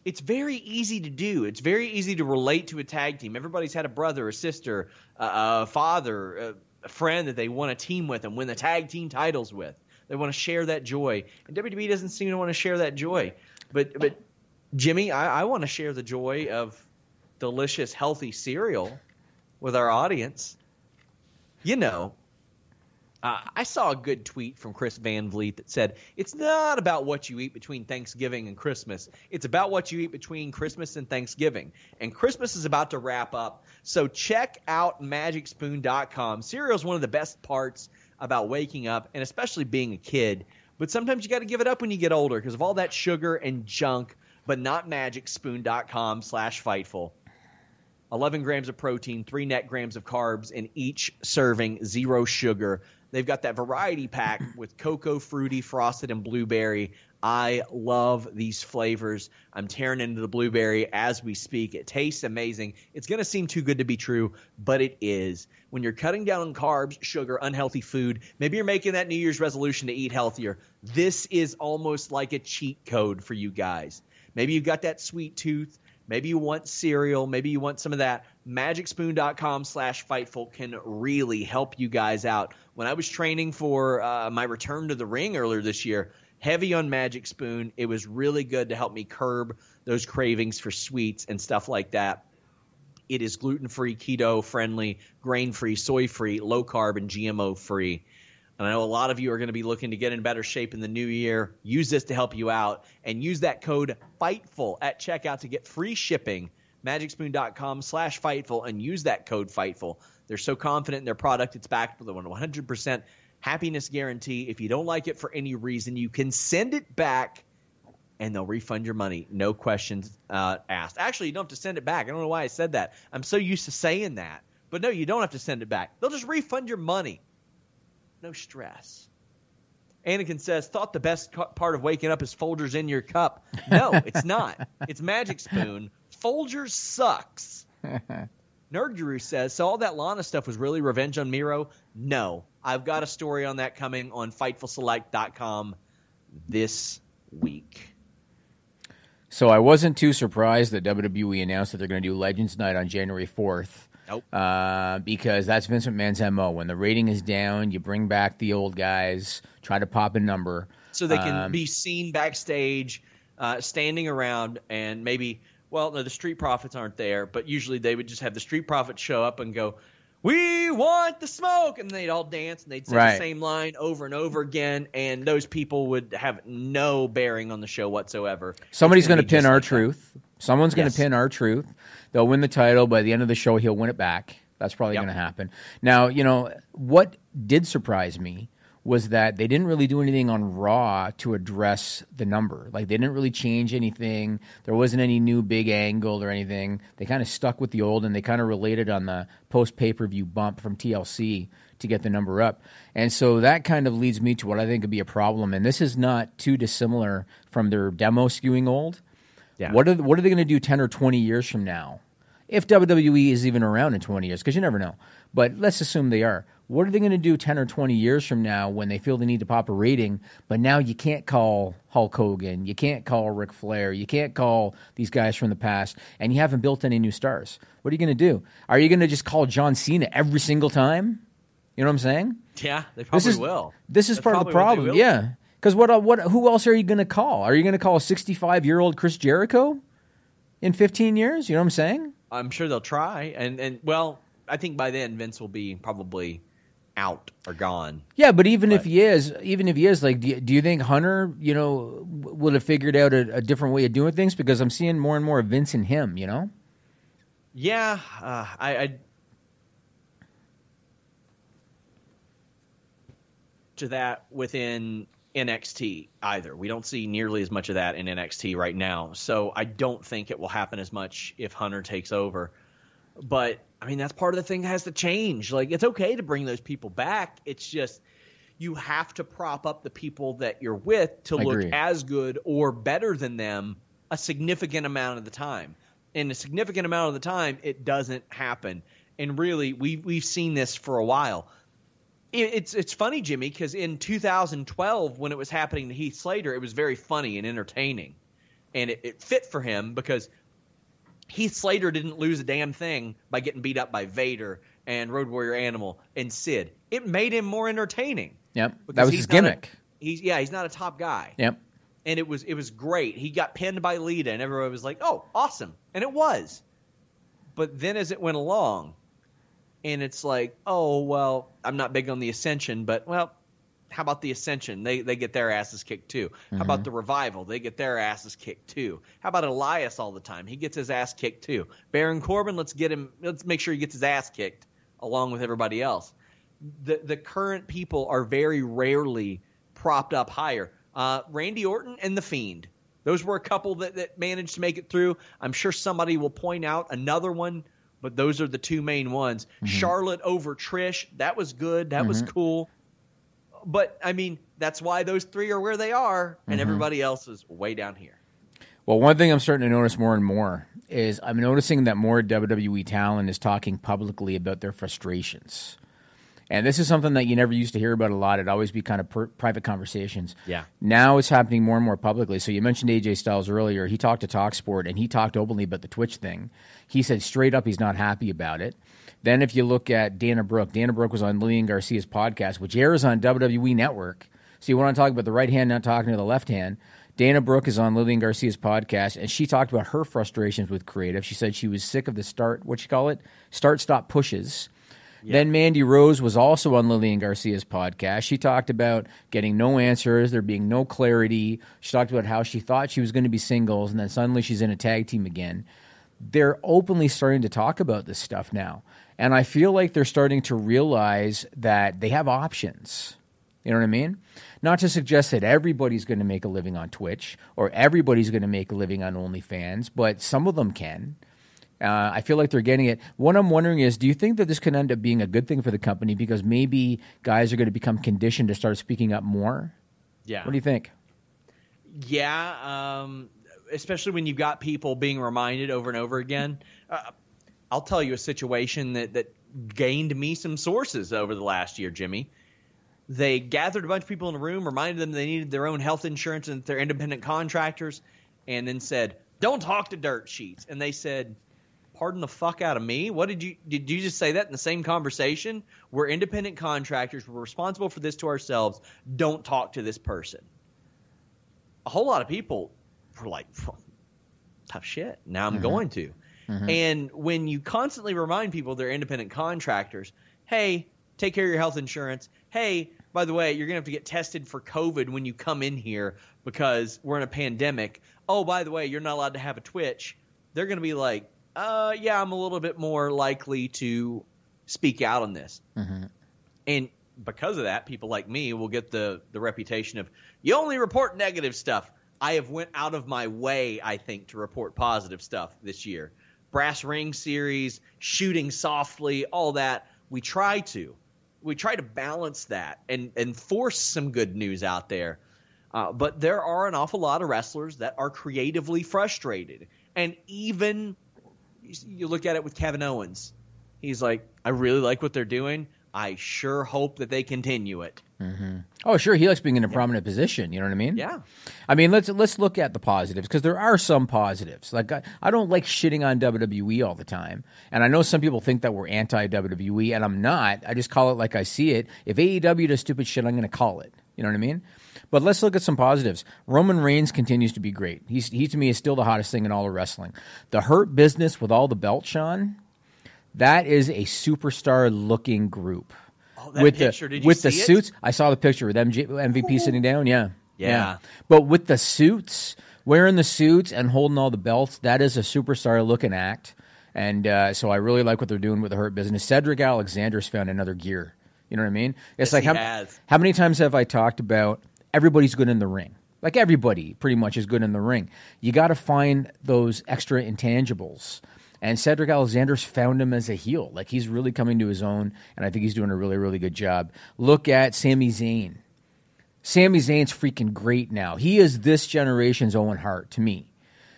it's very easy to do. It's very easy to relate to a tag team. Everybody's had a brother, a sister, a, a father, a, a friend that they want to team with and win the tag team titles with. They want to share that joy, and WWE doesn't seem to want to share that joy. But but Jimmy, I, I want to share the joy of delicious, healthy cereal with our audience. You know, uh, I saw a good tweet from Chris Van Vliet that said, It's not about what you eat between Thanksgiving and Christmas. It's about what you eat between Christmas and Thanksgiving. And Christmas is about to wrap up. So check out magicspoon.com. Cereal is one of the best parts about waking up, and especially being a kid. But sometimes you got to give it up when you get older because of all that sugar and junk, but not magicspoon.com slash fightful. 11 grams of protein, 3 net grams of carbs in each serving, zero sugar. They've got that variety pack with cocoa, fruity, frosted, and blueberry. I love these flavors. I'm tearing into the blueberry as we speak. It tastes amazing. It's going to seem too good to be true, but it is. When you're cutting down on carbs, sugar, unhealthy food, maybe you're making that New Year's resolution to eat healthier. This is almost like a cheat code for you guys. Maybe you've got that sweet tooth. Maybe you want cereal. Maybe you want some of that. MagicSpoon.com slash Fightful can really help you guys out. When I was training for uh, my return to the ring earlier this year, heavy on Magic Spoon. It was really good to help me curb those cravings for sweets and stuff like that. It is gluten free, keto friendly, grain free, soy free, low carb, and GMO free. And I know a lot of you are going to be looking to get in better shape in the new year. Use this to help you out and use that code FIGHTFUL at checkout to get free shipping. MagicSpoon.com slash Fightful and use that code Fightful. They're so confident in their product, it's backed with a 100% happiness guarantee. If you don't like it for any reason, you can send it back and they'll refund your money. No questions uh, asked. Actually, you don't have to send it back. I don't know why I said that. I'm so used to saying that. But no, you don't have to send it back. They'll just refund your money. No stress. Anakin says, thought the best part of waking up is Folgers in your cup. No, it's not. [laughs] it's Magic Spoon. Folgers sucks. [laughs] Nerd Guru says, so all that Lana stuff was really revenge on Miro? No. I've got a story on that coming on FightfulSelect.com this week. So I wasn't too surprised that WWE announced that they're going to do Legends Night on January 4th. Nope. Uh, because that's Vincent McMahon's MO. When the rating is down, you bring back the old guys, try to pop a number. So they can Um, be seen backstage, uh, standing around, and maybe, well, no, the Street Profits aren't there, but usually they would just have the Street Profits show up and go, we want the smoke, and they'd all dance and they'd say Right. the same line over and over again, and those people would have no bearing on the show whatsoever. Somebody's going to pin our like that. truth. Someone's going Yes. to pin R-Truth. They'll win the title. By the end of the show, he'll win it back. That's probably Yep. going to happen. Now, you know, what did surprise me was that they didn't really do anything on Raw to address the number. Like, they didn't really change anything. There wasn't any new big angle or anything. They kind of stuck with the old and they kind of related on the post pay per view bump from TLC to get the number up. And so that kind of leads me to what I think could be a problem. And this is not too dissimilar from their demo skewing old. Yeah. What are what are they going to do ten or twenty years from now? If WWE is even around in twenty years, because you never know. But let's assume they are. What are they going to do ten or twenty years from now when they feel the need to pop a rating? But now you can't call Hulk Hogan, you can't call Ric Flair, you can't call these guys from the past, and you haven't built any new stars. What are you going to do? Are you going to just call John Cena every single time? You know what I'm saying? Yeah, they probably this is, will. This is That's part of the probably what they problem. Yeah, because what what who else are you going to call? Are you going to call a 65 year old Chris Jericho in 15 years? You know what I'm saying? I'm sure they'll try, and and well, I think by then Vince will be probably out or gone. Yeah, but even if he is, even if he is, like, do you, do you think Hunter, you know, would have figured out a, a different way of doing things? Because I'm seeing more and more of Vince in him. You know. Yeah, uh, I, I to that within NXT either. We don't see nearly as much of that in NXT right now. So I don't think it will happen as much if Hunter takes over. But I mean, that's part of the thing that has to change. Like, it's okay to bring those people back. It's just you have to prop up the people that you're with to I look agree. as good or better than them a significant amount of the time. And a significant amount of the time, it doesn't happen. And really, we we've seen this for a while. It, it's it's funny, Jimmy, because in 2012, when it was happening to Heath Slater, it was very funny and entertaining, and it, it fit for him because Heath Slater didn't lose a damn thing by getting beat up by Vader and Road Warrior Animal and Sid. It made him more entertaining. Yep, that was his not a- gimmick. he's yeah, he's not a top guy Yep. and it was it was great. He got pinned by Lita, and everyone was like, "Oh, awesome!" And it was. But then as it went along, and it's like, "Oh well, I'm not big on the Ascension, but well, how about the Ascension? They they get their asses kicked too. How about mm-hmm. the Revival? They get their asses kicked too. How about Elias all the time? He gets his ass kicked too. Baron Corbin, let's get him. Let's make sure he gets his ass kicked along with everybody else. The the current people are very rarely propped up higher. Uh, Randy Orton and The Fiend. Those were a couple that, that managed to make it through. I'm sure somebody will point out another one, but those are the two main ones. Mm-hmm. Charlotte over Trish. That was good. That was mm-hmm. cool. But, I mean, that's why those three are where they are, and mm-hmm. everybody else is way down here. Well, one thing I'm starting to notice more and more is I'm noticing that more WWE talent is talking publicly about their frustrations. And this is something that you never used to hear about a lot. It'd always be kind of per- private conversations. Yeah. Now it's happening more and more publicly. So you mentioned AJ Styles earlier. He talked to Talksport and he talked openly about the Twitch thing. He said straight up he's not happy about it. Then if you look at Dana Brooke, Dana Brooke was on Lillian Garcia's podcast, which airs on WWE Network. So you want to talk about the right hand not talking to the left hand. Dana Brooke is on Lillian Garcia's podcast, and she talked about her frustrations with creative. She said she was sick of the start, what you call it, start stop pushes. Then Mandy Rose was also on Lillian Garcia's podcast. She talked about getting no answers, there being no clarity. She talked about how she thought she was going to be singles, and then suddenly she's in a tag team again. They're openly starting to talk about this stuff now. And I feel like they're starting to realize that they have options. You know what I mean? Not to suggest that everybody's going to make a living on Twitch or everybody's going to make a living on OnlyFans, but some of them can. Uh, I feel like they're getting it. What I'm wondering is, do you think that this could end up being a good thing for the company because maybe guys are going to become conditioned to start speaking up more? Yeah. What do you think? Yeah, um, especially when you've got people being reminded over and over again. Uh, I'll tell you a situation that, that gained me some sources over the last year, Jimmy. They gathered a bunch of people in a room, reminded them they needed their own health insurance and that they're independent contractors, and then said, "Don't talk to dirt sheets." And they said, "Pardon the fuck out of me. What did you did you just say that in the same conversation? We're independent contractors. We're responsible for this to ourselves. Don't talk to this person." a whole lot of people were like, tough shit. Now I'm mm-hmm. going to. And when you constantly remind people they're independent contractors, hey, take care of your health insurance. Hey, by the way, you're going to have to get tested for COVID when you come in here because we're in a pandemic. Oh, by the way, you're not allowed to have a Twitch. They're going to be like, uh, yeah, I'm a little bit more likely to speak out on this. And because of that, people like me will get the the reputation of you only report negative stuff. I have went out of my way, I think, to report positive stuff this year. Brass ring series, shooting softly, all that. We try to. We try to balance that and and force some good news out there. Uh, but there are an awful lot of wrestlers that are creatively frustrated, and even you look at it with Kevin Owens. He's like, I really like what they're doing. I sure hope that they continue it. Mm-hmm. Oh, sure. He likes being in a prominent position. You know what I mean? Yeah. I mean, let's let's look at the positives because there are some positives. Like I, I don't like shitting on WWE all the time, and I know some people think that we're anti WWE, and I'm not. I just call it like I see it. If AEW does stupid shit, I'm going to call it. You know what I mean? But let's look at some positives. Roman Reigns continues to be great. He's he to me is still the hottest thing in all of wrestling. The Hurt Business with all the belts, Sean. That is a superstar looking group. Oh, that with picture, the did you with the see it? suits. I saw the picture with MJ, MVP sitting down. Yeah. Yeah. But with the suits, wearing the suits and holding all the belts, that is a superstar looking act. And uh, so I really like what they're doing with the Hurt Business. Cedric Alexander's found another gear. You know what I mean? It's Yes, like how, how many times have I talked about everybody's good in the ring? Like everybody pretty much is good in the ring. You got to find those extra intangibles. And Cedric Alexander's found him as a heel. Like he's really coming to his own, and I think he's doing a really, really good job. Look at Sami Zayn. Sami Zayn's freaking great now. He is this generation's Owen Hart to me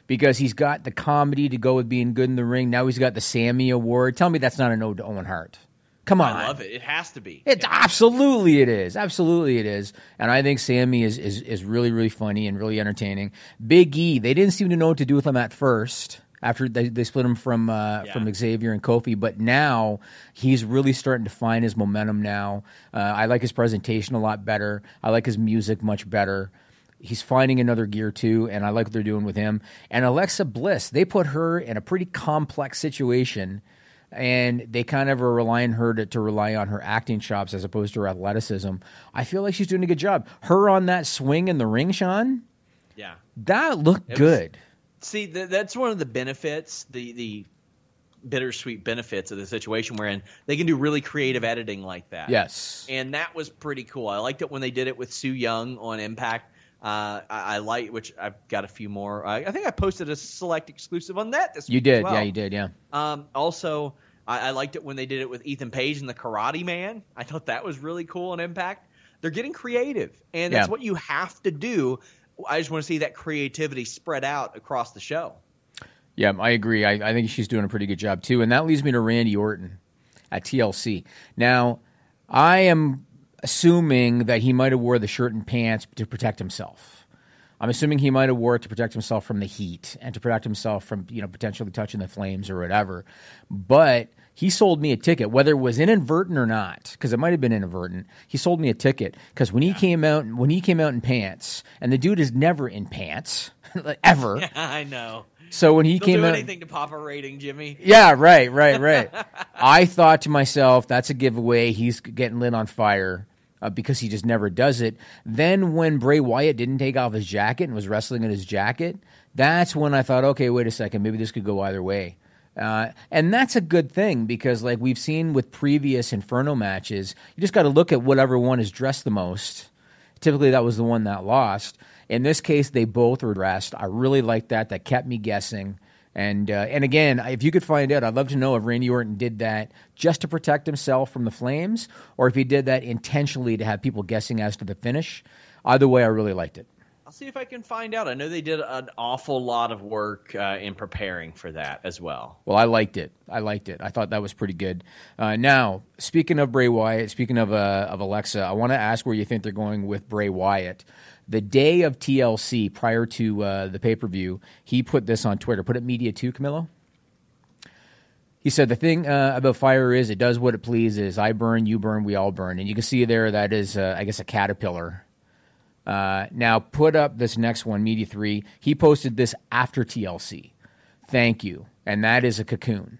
because he's got the comedy to go with being good in the ring. Now he's got the Sami Award. Tell me that's not an ode to Owen Hart. Come on. I love it. It has to be. It's absolutely it is. Absolutely it is. And I think Sammy is, is is really really funny and really entertaining. Big E, they didn't seem to know what to do with him at first. After they, they split him from uh, Yeah. from Xavier and Kofi, but now he's really starting to find his momentum. Now uh, I like his presentation a lot better. I like his music much better. He's finding another gear too, and I like what they're doing with him. And Alexa Bliss, they put her in a pretty complex situation and they kind of are relying her to, to rely on her acting chops as opposed to her athleticism. I feel like she's doing a good job. Her on that swing in the ring, Sean, Yeah. that looked was- good. See, th- that's one of the benefits, the the bittersweet benefits of the situation we're in. They can do really creative editing like that. Yes. and that was pretty cool. I liked it when they did it with Su Yung on Impact. Uh, I, I like, which I've got a few more. I, I think I posted a select exclusive on that this You week. did, as well. yeah, you did, yeah. Um, also, I, I liked it when they did it with Ethan Page and the Karate Man. I thought that was really cool on Impact. They're getting creative, and that's Yeah. what you have to do. I just want to see that creativity spread out across the show. Yeah, I agree. I, I think she's doing a pretty good job too. And that leads me to Randy Orton at TLC. Now, I am assuming that he might have wore the shirt and pants to protect himself. I'm assuming he might have wore it to protect himself from the heat and to protect himself from you know potentially touching the flames or whatever. But he sold me a ticket, whether it was inadvertent or not, because it might have been inadvertent. He sold me a ticket because when he came out, when he came out in pants, and the dude is never in pants, like, [laughs] ever. [laughs] I know. So when he They'll came do out, anything to pop a rating, Jimmy. yeah, right, right, right. [laughs] I thought to myself, that's a giveaway. He's getting lit on fire uh, because he just never does it. Then when Bray Wyatt didn't take off his jacket and was wrestling in his jacket, that's when I thought, okay, wait a second, maybe this could go either way. Uh, and that's a good thing because, like we've seen with previous Inferno matches, you just got to look at whatever one is dressed the most. Typically, that was the one that lost. In this case, they both were dressed. I really liked that. That kept me guessing. And uh, and again, if you could find out, I'd love to know if Randy Orton did that just to protect himself from the flames, or if he did that intentionally to have people guessing as to the finish. Either way, I really liked it. I'll see if I can find out. I know they did an awful lot of work uh, in preparing for that as well. Well, I liked it. I liked it. I thought that was pretty good. Uh, now, speaking of Bray Wyatt, speaking of uh, of Alexa, I want to ask where you think they're going with Bray Wyatt. The day of TLC, prior to uh, the pay per view, he put this on Twitter. Put it media too, Camilo. He said the thing uh, about fire is it does what it pleases. I burn, you burn, we all burn, and you can see there that is, uh, I guess, a caterpillar. Uh, now put up this next one, Media Three. He posted this after TLC. Thank you, and that is a cocoon.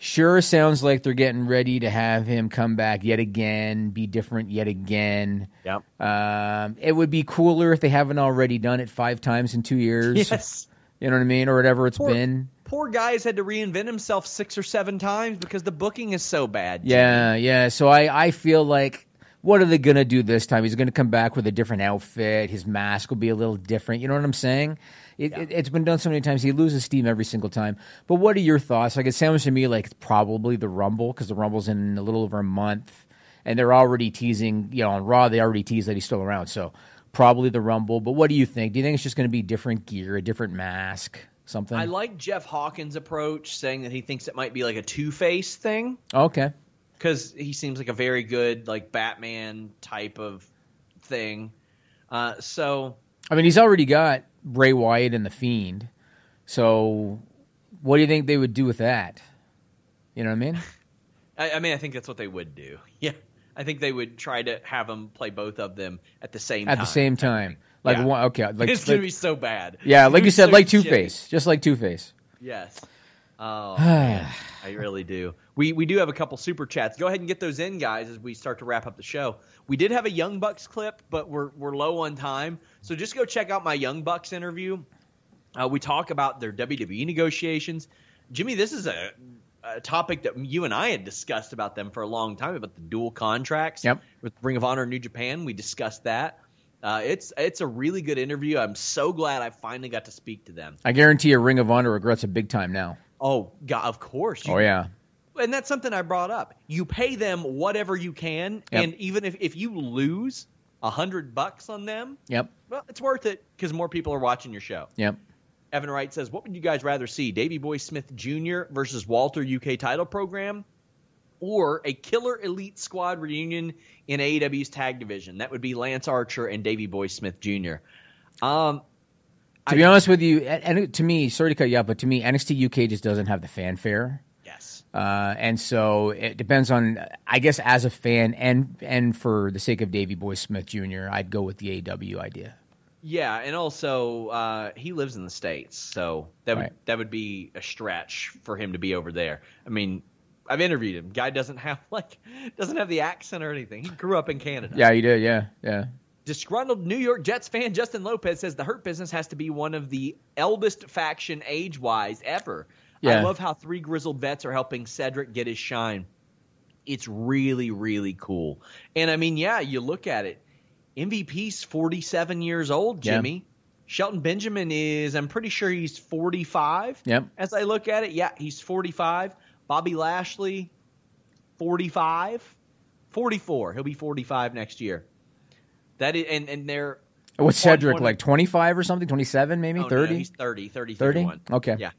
Sure sounds like they're getting ready to have him come back yet again, be different yet again. Yep. Um, it would be cooler if they haven't already done it five times in two years. [laughs] Yes. You know what I mean, or whatever it's Poor, been. poor guy's had to reinvent himself six or seven times because the booking is so bad. Yeah, yeah. So I, I feel like what are they gonna do this time? He's gonna come back with a different outfit. His mask will be a little different. You know what I'm saying? It, it, it's been done so many times. He loses steam every single time. But what are your thoughts? Like it sounds to me like it's probably the Rumble because the Rumble's in a little over a month, and they're already teasing. You know, on Raw they already teased that he's still around. So probably the Rumble. But what do you think? Do you think it's just going to be different gear, a different mask, something? I like Jeff Hawkins' approach, saying that he thinks it might be like a Two Face thing okay. Because he seems like a very good like Batman type of thing. Uh, so I mean, he's already got Bray Wyatt and the Fiend. So, what do you think they would do with that? You know what I mean? [laughs] I, I mean, I think that's what they would do. [laughs] Yeah, I think they would try to have him play both of them at the same At time. the same time, [laughs] like Yeah. one, okay, like, it's gonna like- be so bad. yeah, like you said, so like Two. Face, just like Two Face. Yes. Oh [sighs] man. I really do. We we do have a couple super chats. Go ahead and get those in, guys, as we start to wrap up the show. We did have a Young Bucks clip, but we're we're low on time, so just go check out my Young Bucks interview. Uh, we talk about their WWE negotiations. Jimmy, this is a, a topic that you and I had discussed about them for a long time about the dual contracts. Yep. With Ring of Honor and New Japan, we discussed that. Uh, it's it's a really good interview. I'm so glad I finally got to speak to them. I guarantee you, Ring of Honor regrets it big time now. Oh, God, of course. You, Oh yeah, and that's something I brought up. You pay them whatever you can, Yep. and even if, if you lose a hundred bucks on them, yep, well, it's worth it because more people are watching your show. yep. Evan Wright says, "What would you guys rather see, Davy Boy Smith Jr. versus Walter UK title program, or a killer elite squad reunion in AEW's tag division? That would be Lance Archer and Davy Boy Smith Jr." Um, To be honest with you, and and to me, sorry to cut you off, but to me, NXT UK just doesn't have the fanfare. Uh, and so it depends on, I guess, as a fan and and for the sake of Davy Boy Smith Jr., I'd go with the AEW idea. Yeah, and also uh, he lives in the states, so that would Right. that would be a stretch for him to be over there. I mean, I've interviewed him. Guy doesn't have [laughs] like doesn't have the accent or anything. He grew up in Canada. Yeah, you did. Yeah, yeah. Disgruntled New York Jets fan Justin Lopez says the Hurt Business has to be one of the eldest faction age wise ever. I love how three grizzled vets are helping Cedric get his shine. It's really, really cool. And I mean, yeah, you look at it. MVP's 47 years old, Yeah. Jimmy. Shelton Benjamin is, I'm pretty sure he's 45. Yep. As I look at it, yeah, he's 45. Bobby Lashley, 45. 44. He'll be 45 next year. That is, and, and they're What's Cedric 120 like? Twenty five or something? Twenty seven, maybe Oh, no, thirty. he's 30, 30, 30? 31. Okay. Yeah.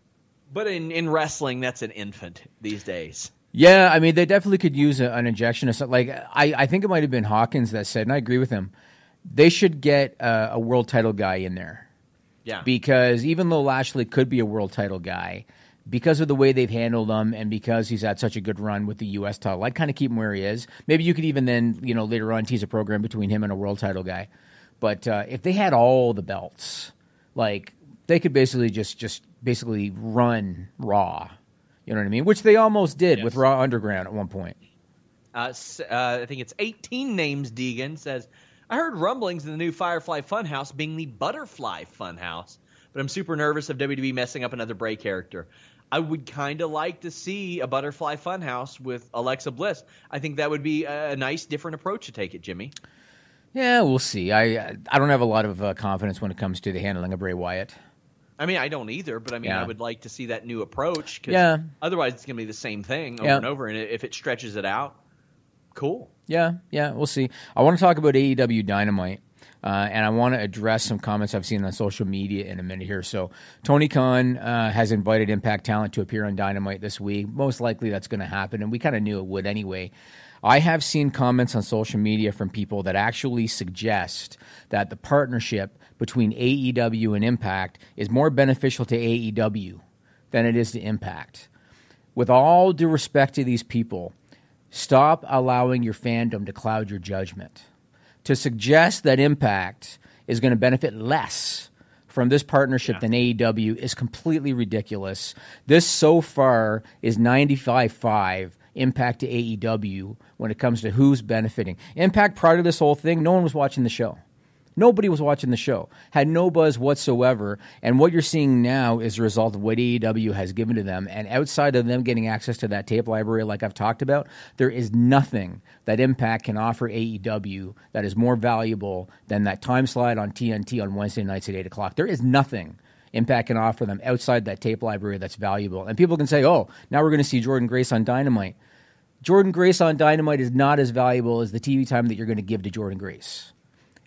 But in, in wrestling, that's an infant these days. Yeah, I mean, they definitely could use a, an injection of something. Like, I, I think it might have been Hawkins that said, and I agree with him. They should get uh, a world title guy in there Yeah. because even though Lashley could be a world title guy, because of the way they've handled him and because he's had such a good run with the U.S. title, I'd kind of keep him where he is. Maybe you could even then, you know, later on tease a program between him and a world title guy. But uh, if they had all the belts, like they could basically just just basically run Raw. You know what I mean? Which they almost did with Raw Underground at one point. Uh, uh, I think it's 18 names. Deegan says, I heard rumblings in the new Firefly Funhouse being the Butterfly Funhouse, but I'm super nervous of WWE messing up another Bray character. I would kind of like to see a Butterfly Funhouse with Alexa Bliss. I think that would be a nice, different approach to take it, Jimmy. Yeah, we'll see. I I don't have a lot of uh, confidence when it comes to the handling of Bray Wyatt. I mean, I don't either, but I mean, Yeah. I would like to see that new approach. 'cause Yeah. Otherwise, it's going to be the same thing over Yeah. and over. And if it stretches it out, cool. Yeah, yeah, we'll see. I want to talk about AEW Dynamite, uh, and I want to address some comments I've seen on social media in a minute here. So, Tony Khan uh, has invited Impact Talent to appear on Dynamite this week. Most likely that's going to happen, and we kind of knew it would anyway. I have seen comments on social media from people that actually suggest that the partnership between AEW and Impact is more beneficial to AEW than it is to Impact. With all due respect to these people, Stop allowing your fandom to cloud your judgment. To suggest that Impact is going to benefit less from this partnership than AEW is completely ridiculous. This so far is 95.5 Impact to AEW when it comes to who's benefiting. Impact prior to this whole thing, no one was watching the show. Nobody was watching the show, had no buzz whatsoever. And what you're seeing now is a result of what AEW has given to them. And outside of them getting access to that tape library, like I've talked about, there is nothing that Impact can offer AEW that is more valuable than that time slide on TNT on Wednesday nights at 8 o'clock. There is nothing Impact can offer them outside that tape library that's valuable. And people can say, oh, now we're going to see Jordynne Grace on Dynamite. Jordynne Grace on Dynamite is not as valuable as the TV time that you're going to give to Jordynne Grace.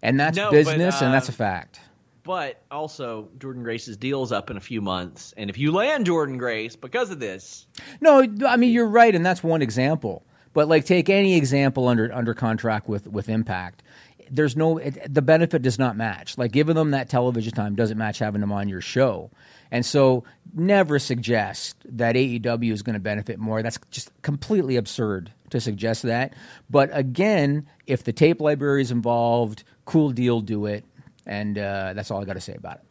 And that's No, but, business, and that's uh, a fact. But also, Jordynne Grace's deal is up in a few months. And if you land Jordynne Grace because of this, No, I mean you're right, and that's one example. But like, take any example under under contract with with Impact. There's no it, the benefit does not match. Like giving them that television time doesn't match having them on your show. And so, never suggest that AEW is going to benefit more. That's just completely absurd to suggest that. But again, if the tape library is involved, cool deal, do it. And uh, that's all I got to say about it.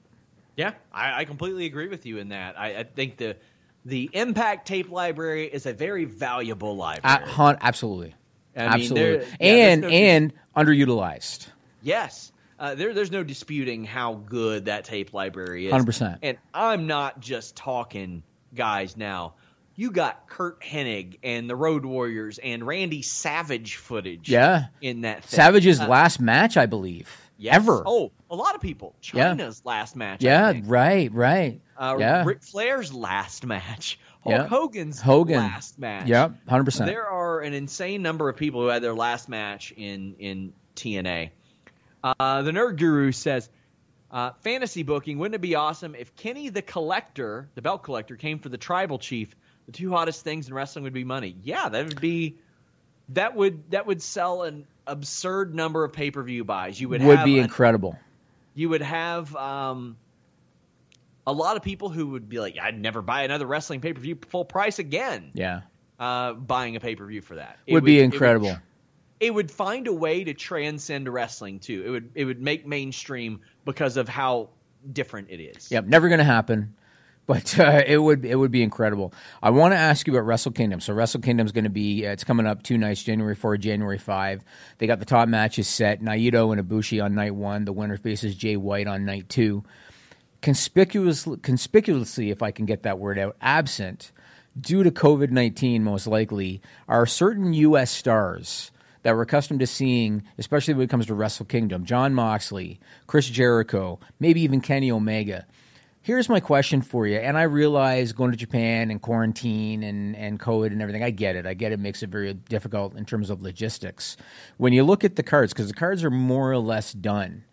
yeah, I, I completely agree with you in that. I, I think the the Impact tape library is a very valuable library. hun- absolutely, I mean, absolutely, yeah, there's and no- and underutilized. Yes. Uh, there, there's no disputing how good that tape library is. 100%. And I'm not just talking guys now. You got Curt Hennig and the Road Warriors and Randy Savage footage Yeah. in that thing. Savage's Uh, last match, I believe, yes. ever. Oh, a lot of people. Yeah. Chyna's last match. I yeah, right, right. Uh, yeah, Ric Flair's last match. Hulk Yeah. Hogan's Hogan. last match. Yep, 100%. There are an insane number of people who had their last match in in TNA. Uh, the Nerd Guru says, uh, fantasy booking. Wouldn't it be awesome if Kenny the Collector, the belt collector, came for the Tribal Chief? The two hottest things in wrestling would be money. Yeah, that would be. That would that would sell an absurd number of pay per view buys. You would would be an- incredible. you would have um, a lot of people who would be like, I'd never buy another wrestling pay per view full price again. Yeah, Uh, buying a pay per view for that It would be it incredible. It would, find a way to transcend wrestling too. It would it would make mainstream because of how different it is. Yep, never going to happen. But uh, it would it would be incredible. I want to ask you about Wrestle Kingdom. So Wrestle Kingdom is going to be uh, it's coming up two nights, January four, January five. They got the top matches set. Naito and Ibushi on night one. The winner faces Jay White on night two. Conspicuously, conspicuously, if I can get that word out, absent due to COVID nineteen, most likely, are certain U.S. stars that we're accustomed to seeing, especially when it comes to Wrestle Kingdom. Jon Moxley, Chris Jericho, maybe even Kenny Omega. Here's my question for you. And I realize going to Japan and quarantine and, and COVID and everything, I get it. I get it makes it very difficult in terms of logistics. When you look at the cards, because the cards are more or less done,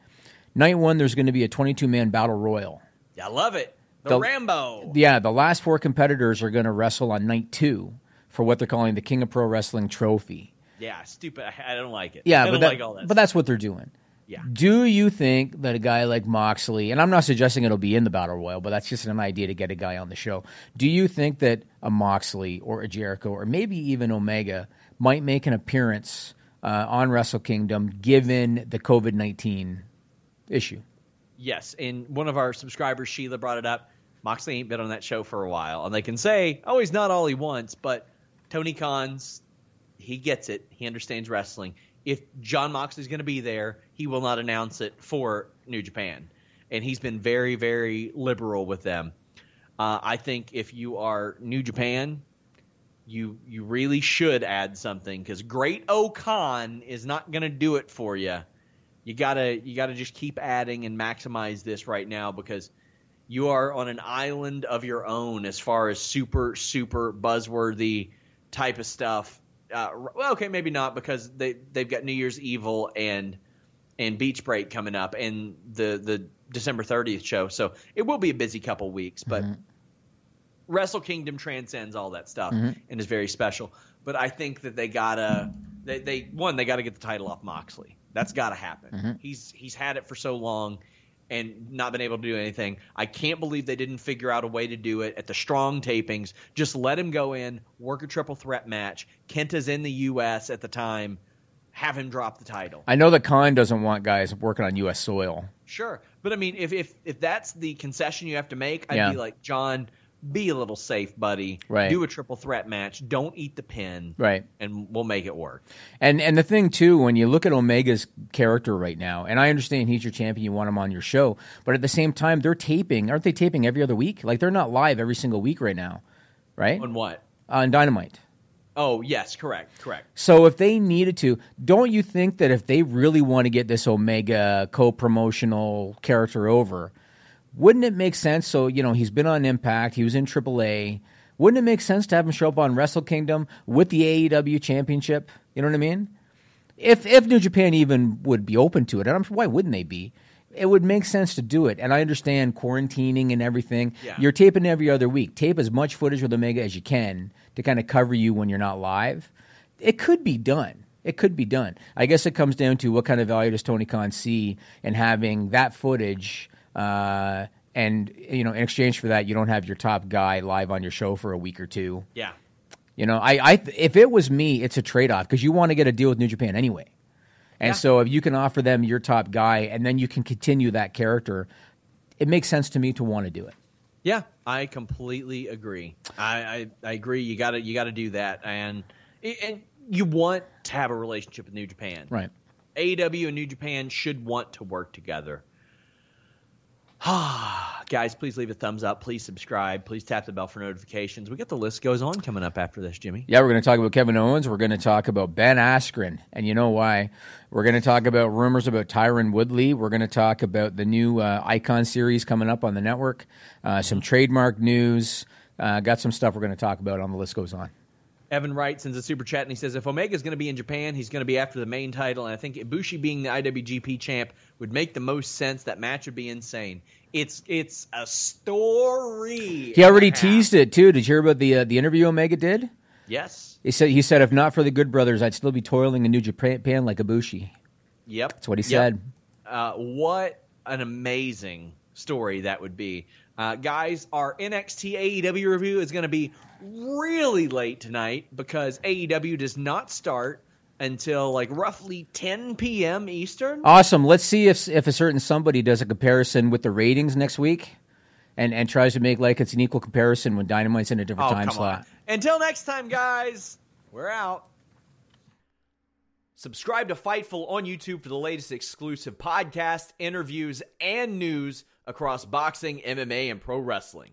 night one, there's going to be a 22 man battle royal. I love it. The, The- Rambo. Yeah, the last four competitors are going to wrestle on night two for what they're calling the King of Pro Wrestling Trophy. yeah, stupid. I, I don't like it. Yeah, I but, don't that- like all that. but that's what they're doing. Yeah. Do you think that a guy like Moxley, and I'm not suggesting it'll be in the Battle Royal, but that's just an idea to get a guy on the show. Do you think that a Moxley or a Jericho or maybe even Omega might make an appearance uh, on Wrestle Kingdom given the COVID 19 issue? Yes, and one of our subscribers, Sheila, brought it up. Moxley ain't been on that show for a while, and they can say, "Oh, he's not all he wants," but Tony Khan's he gets it. He understands wrestling. If Jon Moxley's going to be there, he will not announce it for New Japan, and he's been very, very liberal with them. Uh, I think if you are New Japan, you you really should add something because Great O-Khan is not going to do it for you you gotta you gotta just keep adding and maximize this right now because you are on an island of your own as far as super super buzzworthy type of stuff. Uh, well, okay, maybe not because they they've got New Year's Evil and and Beach Break coming up and the the December thirtieth show, so it will be a busy couple weeks, but. Mm-hmm. Wrestle Kingdom transcends all that stuff mm-hmm. and is very special. But I think that they gotta they, they one they gotta get the title off Moxley. That's gotta happen. Mm-hmm. He's he's had it for so long and not been able to do anything. I can't believe they didn't figure out a way to do it at the strong tapings. Just let him go in, work a triple threat match. Kenta's in the US at the time. Have him drop the title. I know that Khan doesn't want guys working on U.S. soil. Sure, but I mean, if if if that's the concession you have to make, I'd Yeah. be like, Jon, be a little safe, buddy. Right. Do a triple threat match. Don't eat the pin. Right. And we'll make it work. And and the thing too, when you look at Omega's character right now, and I understand he's your champion, you want him on your show, but at the same time, they're taping. Aren't they taping every other week? Like they're not live every single week right now, right? On what? On Dynamite. Oh yes, correct, correct. So if they needed to, don't you think that if they really want to get this Omega co-promotional character over, wouldn't it make sense? So you know he's been on Impact, he was in AAA. Wouldn't it make sense to have him show up on Wrestle Kingdom with the AEW Championship? You know what I mean? If if New Japan even would be open to it, and I'm why wouldn't they be? It would make sense to do it. And I understand quarantining and everything. Yeah. You're taping every other week. Tape as much footage with Omega as you can to kind of cover you when you're not live. It could be done. It could be done. I guess it comes down to what kind of value does Tony Khan see in having that footage, uh, and you know, in exchange for that, you don't have your top guy live on your show for a week or two. Yeah. You know, I, I if it was me, it's a trade off because you want to get a deal with New Japan anyway. And Yeah. so if you can offer them your top guy and then you can continue that character, it makes sense to me to want to do it. Yeah, I completely agree. I, I, I agree. You got to you got to do that, and and you want to have a relationship with New Japan. Right. AEW and New Japan should want to work together. Guys, please leave a thumbs up. Please subscribe. Please tap the bell for notifications. We got the list goes on coming up after this, Jimmy. Yeah, we're going to talk about Kevin Owens. We're going to talk about Ben Askren, and you know why. We're going to talk about rumors about Tyron Woodley. We're going to talk about the new uh, Icon series coming up on the network. Uh, some trademark news. Uh, got some stuff we're going to talk about on the list goes on. Evan Wright sends a super chat and he says, if Omega is going to be in Japan, he's going to be after the main title. And I think Ibushi being the IWGP champ would make the most sense. That match would be insane. It's it's a story. He already and a half. teased it too. Did you hear about the uh, the interview Omega did? Yes. He said he said if not for the Good Brothers, I'd still be toiling in New Japan like Ibushi. Yep. That's what he Yep. said. Uh, what an amazing story that would be. Uh, guys, our NXT AEW review is going to be really late tonight because AEW does not start until like roughly 10 p.m. Eastern. Awesome. Let's see if if a certain somebody does a comparison with the ratings next week, and and tries to make like it's an equal comparison when Dynamite's in a different oh, time slot. on. Until next time, guys, we're out. Subscribe to Fightful on YouTube for the latest exclusive podcasts, interviews, and news across boxing, MMA, and pro wrestling.